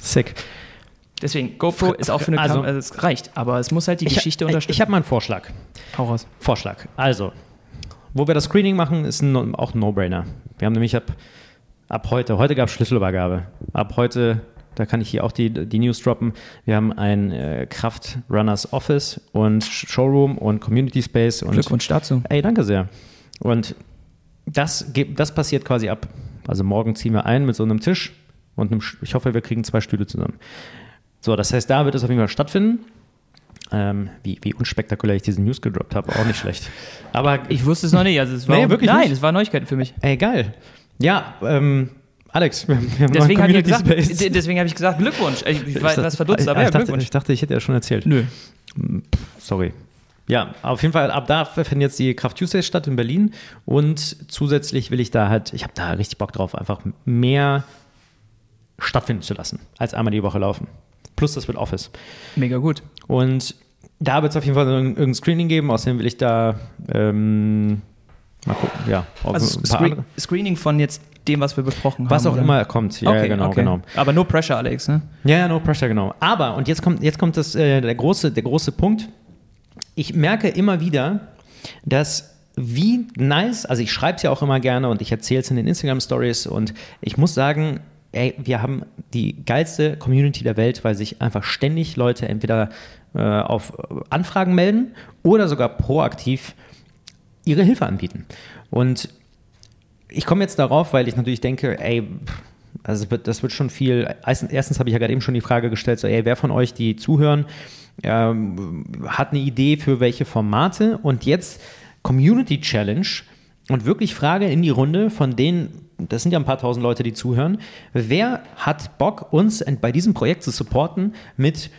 Sick. Deswegen, GoPro ist auch für eine Also- Kamera, also es reicht, aber es muss halt die Ich, Geschichte ich, unterstützen. ich habe mal einen Vorschlag. Hau raus. Vorschlag. Also, wo wir das Screening machen, ist ein, No- auch ein No-Brainer. Wir haben nämlich ab, ab heute, heute gab es Schlüsselübergabe. Ab heute, da kann ich hier auch die, die News droppen. Wir haben ein äh, Kraft Runners Office und Showroom und Community Space und Glückwunsch dazu. Ey, danke sehr. Und das, das passiert quasi ab. Also morgen ziehen wir ein mit so einem Tisch und einem, ich hoffe, wir kriegen zwei Stühle zusammen. So, das heißt, da wird es auf jeden Fall stattfinden. Ähm, wie, wie unspektakulär ich diese News gedroppt habe, auch nicht schlecht. Aber Ich wusste es noch nicht. Also es war Nee, wirklich Nein, nicht? es war Neuigkeit für mich. ey, geil. Ja, ähm, Alex, wir, wir haben Deswegen habe ich, Community gesagt, deswegen hab ich gesagt, Glückwunsch. Ich, ich war Ich etwas verdutzt, dachte- aber ja, ich, dachte, ich dachte, ich hätte ja schon erzählt. Nö. Sorry. Ja, auf jeden Fall, ab da finden jetzt die Kraft Tuesdays statt in Berlin und zusätzlich will ich da halt, ich habe da richtig Bock drauf, einfach mehr stattfinden zu lassen, als einmal die Woche laufen. Plus das wird Office. Mega gut. Und Da wird es auf jeden Fall irgendein Screening geben, außerdem will ich da ähm, mal gucken, ja. also ein paar Screen, Screening von jetzt dem, was wir besprochen was haben. auch oder? immer kommt. Ja, okay, genau, okay. genau. Aber no pressure, Alex, ne? Ja, ja, no pressure, genau. Aber, und jetzt kommt, jetzt kommt das, äh, der, große, der große Punkt. Ich merke immer wieder, dass wie nice, also ich schreibe es ja auch immer gerne und ich erzähle es in den Instagram-Stories und ich muss sagen, ey, wir haben die geilste Community der Welt, weil sich einfach ständig Leute entweder äh, auf Anfragen melden oder sogar proaktiv ihre Hilfe anbieten. Und ich komme jetzt darauf, weil ich natürlich denke, ey, also das wird schon viel. Erstens, erstens habe ich ja gerade eben schon die Frage gestellt, so, ey, wer von euch, die zuhören, ähm, hat eine Idee für welche Formate? Und jetzt Community Challenge und wirklich Frage in die Runde von denen, das sind ja ein paar tausend Leute, die zuhören, wer hat Bock, uns bei diesem Projekt zu supporten mit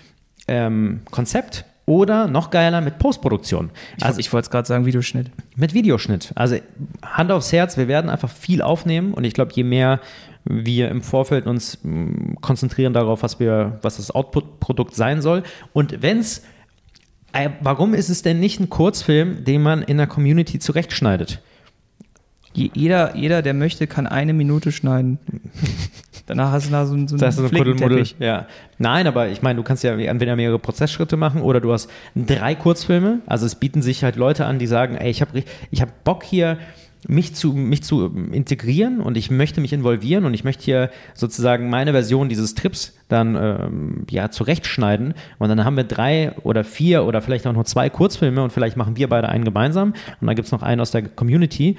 ähm, Konzept oder noch geiler mit Postproduktion? Ich, also, ich wollte es gerade sagen, Videoschnitt. Mit Videoschnitt. Also Hand aufs Herz, wir werden einfach viel aufnehmen und ich glaube, je mehr wir im Vorfeld uns mh, konzentrieren darauf, was wir, was das Output-Produkt sein soll. Und wenn es, äh, warum ist es denn nicht ein Kurzfilm, den man in der Community zurechtschneidet? Je- Jeder, jeder, der möchte, kann eine Minute schneiden. Danach hast du da so, so einen Das ist ein. Ja. Nein, aber ich meine, du kannst ja entweder mehrere Prozessschritte machen oder du hast drei Kurzfilme. Also es bieten sich halt Leute an, die sagen, ey, ich habe ich hab Bock hier, mich zu, mich zu integrieren und ich möchte mich involvieren und ich möchte hier sozusagen meine Version dieses Trips dann ähm, ja zurechtschneiden. Und dann haben wir drei oder vier oder vielleicht auch nur zwei Kurzfilme und vielleicht machen wir beide einen gemeinsam und dann gibt es noch einen aus der Community.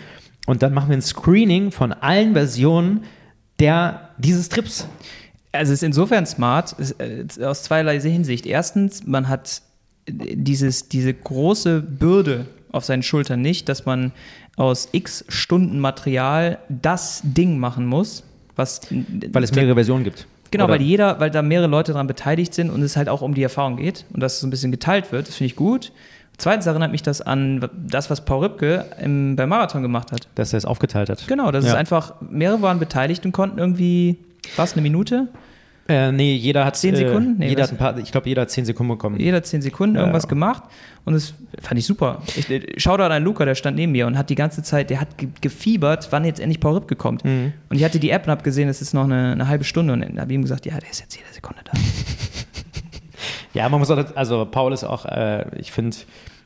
Und dann machen wir ein Screening von allen Versionen der, dieses Trips. Also es ist insofern smart, äh, aus zweierlei Hinsicht. Erstens, man hat dieses, diese große Bürde auf seinen Schultern nicht, dass man aus x Stunden Material das Ding machen muss, was. Weil es mehrere Versionen gibt. Genau, Oder? weil jeder, weil da mehrere Leute daran beteiligt sind und es halt auch um die Erfahrung geht und dass es so ein bisschen geteilt wird, das finde ich gut. Zweitens erinnert mich das an das, was Paul Ripke im, beim Marathon gemacht hat. Dass er es aufgeteilt hat. Genau, das Ja. ist einfach, mehrere waren beteiligt und konnten irgendwie, was, eine Minute? Äh, nee, jeder hat Zehn Sekunden? Nee, jeder was? hat ein paar, ich glaube, jeder hat zehn Sekunden bekommen. Jeder zehn Sekunden Ja, irgendwas ja. gemacht und das fand ich super. Ich, äh, Shoutout an Luca, der stand neben mir und hat die ganze Zeit, der hat ge gefiebert, wann jetzt endlich Paul Ripke kommt. Mhm. Und ich hatte die App und habe gesehen, es ist noch eine, eine halbe Stunde und habe ich ihm gesagt, ja, der ist jetzt jede Sekunde da. [laughs] Ja, man muss auch, also Paul ist auch, äh, ich finde,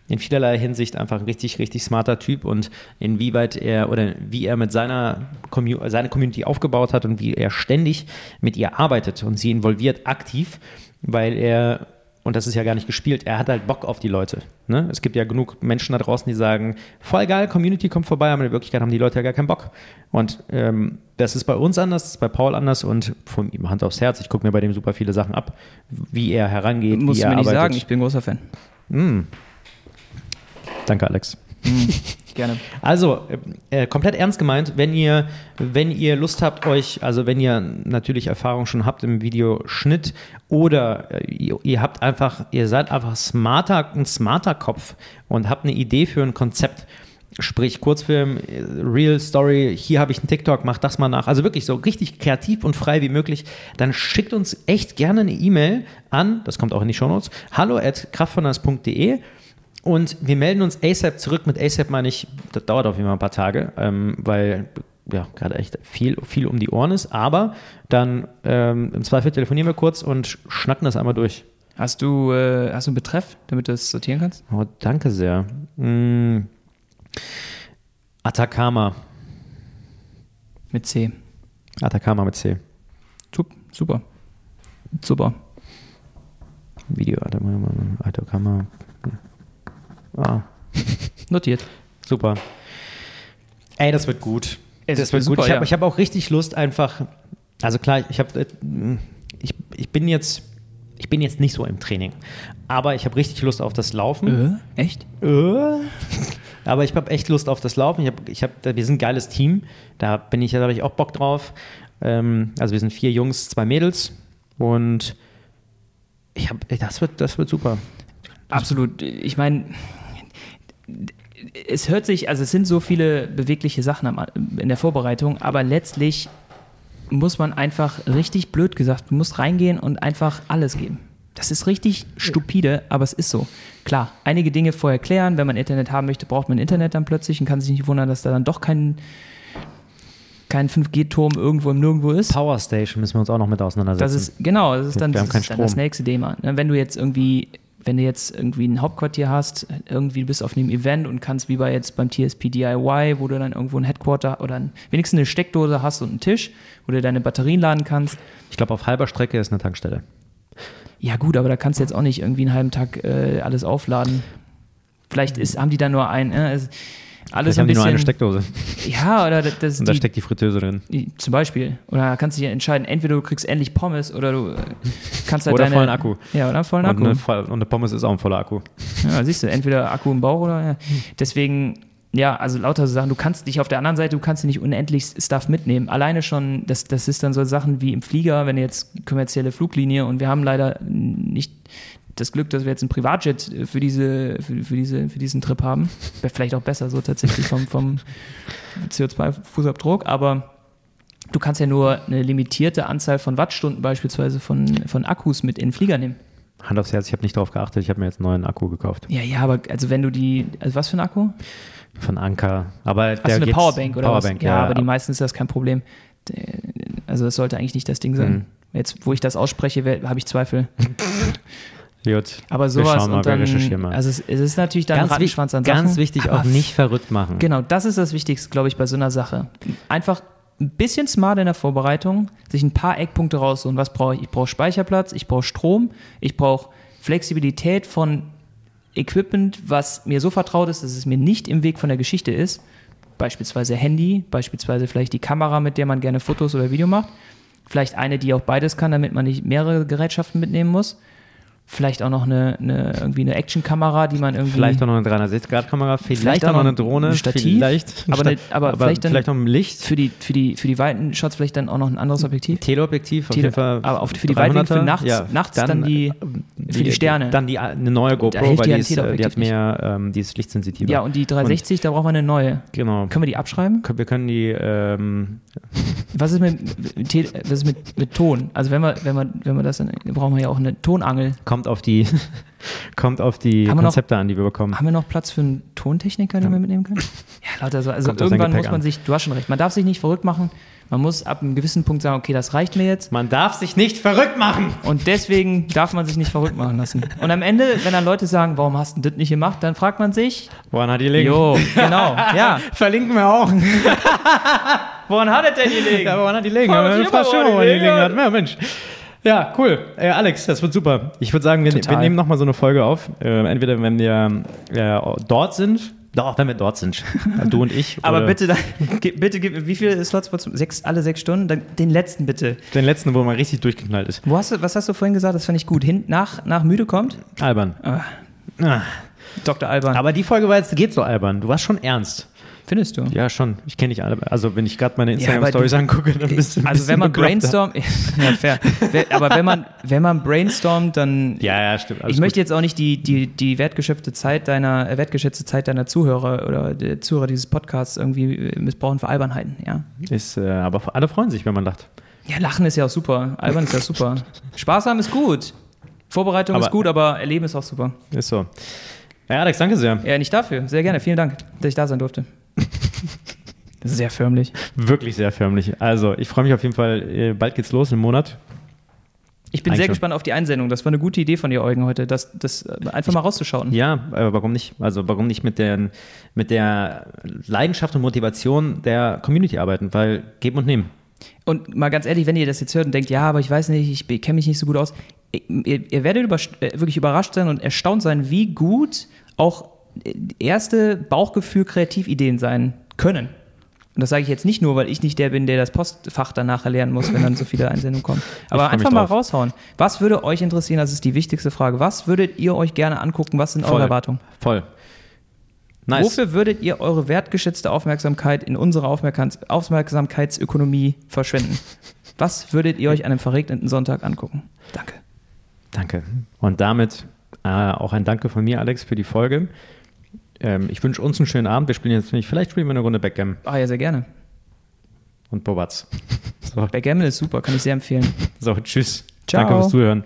in vielerlei Hinsicht einfach ein richtig, richtig smarter Typ und inwieweit er oder wie er mit seiner Commu seine Community aufgebaut hat und wie er ständig mit ihr arbeitet und sie involviert aktiv, weil er, und das ist ja gar nicht gespielt, er hat halt Bock auf die Leute. Ne? Es gibt ja genug Menschen da draußen, die sagen, voll geil, Community kommt vorbei, aber in Wirklichkeit haben die Leute ja gar keinen Bock. Und ähm, das ist bei uns anders, das ist bei Paul anders und von ihm Hand aufs Herz, ich gucke mir bei dem super viele Sachen ab, wie er herangeht, wie du er mir nicht arbeitet. sagen, ich bin großer Fan. Mm. Danke, Alex. [laughs] Gerne. Also, äh, äh, komplett ernst gemeint, wenn ihr, wenn ihr Lust habt, euch, also wenn ihr natürlich Erfahrung schon habt im Videoschnitt oder äh, ihr, ihr habt einfach, ihr seid einfach smarter, ein smarter Kopf und habt eine Idee für ein Konzept, sprich Kurzfilm, äh, Real Story, hier habe ich einen TikTok, mach das mal nach. Also wirklich so richtig kreativ und frei wie möglich. Dann schickt uns echt gerne eine E-Mail an, das kommt auch in die Shownotes, hallo at kraftvernas.de und wir melden uns ASAP zurück. Mit ASAP meine ich, das dauert auf jeden Fall ein paar Tage, ähm, weil ja gerade echt viel, viel um die Ohren ist. Aber dann ähm, im Zweifel telefonieren wir kurz und schnacken das einmal durch. Hast du, äh, hast du einen Betreff, damit du es sortieren kannst? Oh, danke sehr. Mm. Atacama. Mit C. Atacama mit C. Sup- Super. Super. Video Atacama. Atacama. Ah, [laughs] Notiert. super. Ey, das wird gut. Es das wird super, gut. Ich habe ja. hab auch richtig Lust einfach. Also klar, ich habe, ich, ich bin jetzt, ich bin jetzt nicht so im Training, aber ich habe richtig Lust auf das Laufen. Äh? Echt? Äh. [laughs] Aber ich habe echt Lust auf das Laufen. Ich hab, ich hab, wir sind ein geiles Team. Da bin ich, da habe ich auch Bock drauf. Ähm, also wir sind vier Jungs, zwei Mädels und ich habe, das wird, das wird super. Absolut. Ich meine, es hört sich, also es sind so viele bewegliche Sachen in der Vorbereitung, aber letztlich muss man einfach richtig blöd gesagt, du musst reingehen und einfach alles geben. Das ist richtig stupide, aber es ist so. Klar, einige Dinge vorher klären. Wenn man Internet haben möchte, braucht man Internet dann plötzlich und kann sich nicht wundern, dass da dann doch kein, kein 5G-Turm irgendwo im Nirgendwo ist. Power Station müssen wir uns auch noch mit auseinandersetzen. Das ist, genau, das ist dann, das, ist dann das nächste Thema. Ne, Wenn du jetzt irgendwie, wenn du jetzt irgendwie ein Hauptquartier hast, irgendwie bist auf einem Event und kannst wie bei jetzt beim TSP DIY, wo du dann irgendwo ein Headquarter oder ein, wenigstens eine Steckdose hast und einen Tisch, wo du deine Batterien laden kannst. ich glaube, auf halber Strecke ist eine Tankstelle. Ja gut, aber da kannst du jetzt auch nicht irgendwie einen halben Tag äh, alles aufladen. Vielleicht ist, haben die da nur ein, äh, es- alles Vielleicht haben ein die nur eine Steckdose Ja, oder das, [laughs] und da die, steckt die Fritteuse drin. die- zum Beispiel. Oder kannst du dich entscheiden, entweder du kriegst endlich Pommes oder du äh, kannst halt Oder deine, vollen Akku. Ja, oder vollen Und Akku. eine, voll- und eine Pommes ist auch ein voller Akku. Ja, siehst du, entweder Akku im Bauch oder. Ja. Deswegen, ja, also lauter so Sachen. Du kannst dich auf der anderen Seite, du kannst dir nicht unendlich Stuff mitnehmen. Alleine schon, das, das ist dann so Sachen wie im Flieger, wenn jetzt kommerzielle Fluglinie und wir haben leider nicht das Glück, dass wir jetzt einen Privatjet für, diese, für, für, diese, für diesen Trip haben. Wäre vielleicht auch besser so tatsächlich vom, vom CO2-Fußabdruck, aber du kannst ja nur eine limitierte Anzahl von Wattstunden beispielsweise von, von Akkus mit in den Flieger nehmen. Hand aufs Herz, ich habe nicht darauf geachtet, ich habe mir jetzt einen neuen Akku gekauft. Ja, ja, aber also wenn du die, also was für ein Akku? Von Anker. Aber Hast du eine Powerbank oder Powerbank, was? Ja, aber die meisten ist das kein Problem. Der- Also das sollte eigentlich nicht das Ding sein. Mhm. Jetzt, wo ich das ausspreche, habe ich Zweifel. [laughs] Gut. Aber sowas mal, und dann, also es, es ist natürlich dann Ganz, Rattenschwanz an ganz Sachen. wichtig, aber auch nicht verrückt machen. Genau, das ist das Wichtigste, glaube ich, bei so einer Sache. Einfach ein bisschen smart in der Vorbereitung, sich ein paar Eckpunkte raussuchen. Was brauche ich? Ich brauche Speicherplatz, ich brauche Strom, ich brauche Flexibilität von Equipment, was mir so vertraut ist, dass es mir nicht im Weg von der Geschichte ist. Beispielsweise Handy, beispielsweise vielleicht die Kamera, mit der man gerne Fotos oder Video macht. Vielleicht eine, die auch beides kann, damit man nicht mehrere Gerätschaften mitnehmen muss. Vielleicht auch noch eine, eine irgendwie eine Actionkamera, die man irgendwie. Vielleicht auch noch eine 360-Grad-Kamera, vielleicht, Vielleicht auch noch eine Drohne, ein Stativ, vielleicht, aber eine- aber vielleicht dann- vielleicht noch ein Licht, für die, für die, für die weiten Shots vielleicht dann auch noch ein anderes Objektiv. Teleobjektiv, auf Tele- jeden Fall. aber auf- für die Weitwinkel für 300er, nachts- nachts dann die- äh, für die Sterne. Dann die eine neue GoPro, weil die, ist, äh, die hat mehr, ähm, die ist lichtsensitiver. Ja, und die 360, da braucht man eine neue. genau. Können wir die abschreiben? Wir können die, ähm, Was ist mit, was ist mit, mit Ton? Also wenn wir, wenn wir, wenn wir das dann, brauchen wir ja auch eine Tonangel. Kommt auf die, [laughs] kommt auf die wir noch- Konzepte an, die wir bekommen. Haben wir noch Platz für einen Tontechniker, den wir mitnehmen können? [laughs] Ja, lauter so. Also sein irgendwann muss man an. sich, du hast schon recht, man darf sich nicht verrückt machen. Man muss ab einem gewissen Punkt sagen, okay, das reicht mir jetzt. Man darf sich nicht verrückt machen. Und deswegen darf man sich nicht verrückt machen lassen. Und am Ende, wenn dann Leute sagen, warum hast du das nicht gemacht, dann fragt man sich, Woran hat die liegen? jo, genau, ja, [laughs] Verlinken wir auch. woran hat es denn gelegen? Ja, woran hat die Ja, schon, woran die woran die hat. hat. Ja, Mensch. Ja, cool. Äh, Alex, das wird super. Ich würde sagen, wir, Total. wir nehmen nochmal so eine Folge auf. Äh, entweder wenn wir äh, dort sind, doch, wenn wir dort sind. [laughs] Du und ich. Aber bitte, dann, bitte gib mir, wie viele Slots? Sechs, alle sechs Stunden? Dann den letzten bitte. Den letzten, wo man richtig durchgeknallt ist. Wo hast du, was hast du vorhin gesagt? Das fand ich gut. Hin, nach, nach müde kommt? Albern. Ah, Ah. Dr. Alban. Aber die Folge war jetzt, geht so albern. Du warst schon ernst. Findest du? Ja, schon. Ich kenne dich alle. Also, wenn ich gerade meine Instagram-Stories du- angucke, dann bist du ein Also wenn man brainstormt, [laughs] ja fair. Aber wenn man, wenn man brainstormt, dann Ja, ja, stimmt. Ich möchte gut. jetzt auch nicht die, die, die wertgeschöpfte Zeit deiner, äh, wertgeschätzte Zeit deiner Zuhörer oder der Zuhörer dieses Podcasts irgendwie äh, missbrauchen für Albernheiten, ja. Ist, äh, aber alle freuen sich, wenn man lacht. Ja, Lachen ist ja auch super. Albern ist ja super. [laughs] Spaß haben ist gut. Vorbereitung Aber- ist gut, aber Erleben ist auch super. Ist so. Ja, Alex, danke sehr. Ja, nicht dafür. Sehr gerne. Vielen Dank, dass ich da sein durfte. [laughs] Sehr förmlich. Wirklich sehr förmlich. Also, ich freue mich auf jeden Fall. äh, Bald geht's los, im Monat. Ich bin Eigentlich sehr schon. gespannt auf die Einsendung. Das war eine gute Idee von dir, Eugen, heute, das, das äh, einfach mal rauszuschauen. Ja, aber warum nicht? Also, warum nicht mit der, mit der Leidenschaft und Motivation der Community arbeiten? Weil geben und nehmen. Und mal ganz ehrlich, wenn ihr das jetzt hört und denkt, ja, aber ich weiß nicht, ich kenne mich nicht so gut aus, ihr, ihr werdet über, äh, wirklich überrascht sein und erstaunt sein, wie gut auch erste Bauchgefühl-Kreativideen sein können. Und das sage ich jetzt nicht nur, weil ich nicht der bin, der das Postfach danach erlernen muss, wenn dann so viele Einsendungen kommen. Aber einfach mal raushauen. Was würde euch interessieren? Das ist die wichtigste Frage. Was würdet ihr euch gerne angucken? Was sind Voll. eure Erwartungen? Voll. Nice. Wofür würdet ihr eure wertgeschätzte Aufmerksamkeit in unserer Aufmerksam Aufmerksamkeitsökonomie verschwenden? Was würdet ihr euch an einem verregneten Sonntag angucken? Danke. Danke. Und damit äh, auch ein Danke von mir, Alex, für die Folge. Ähm, ich wünsche uns einen schönen Abend. Wir spielen jetzt nicht, vielleicht spielen wir eine Runde Backgammon Ah ja, sehr gerne. und Bobatz. So, Backgammon ist super, kann ich sehr empfehlen. so tschüss. Ciao. Danke fürs Zuhören.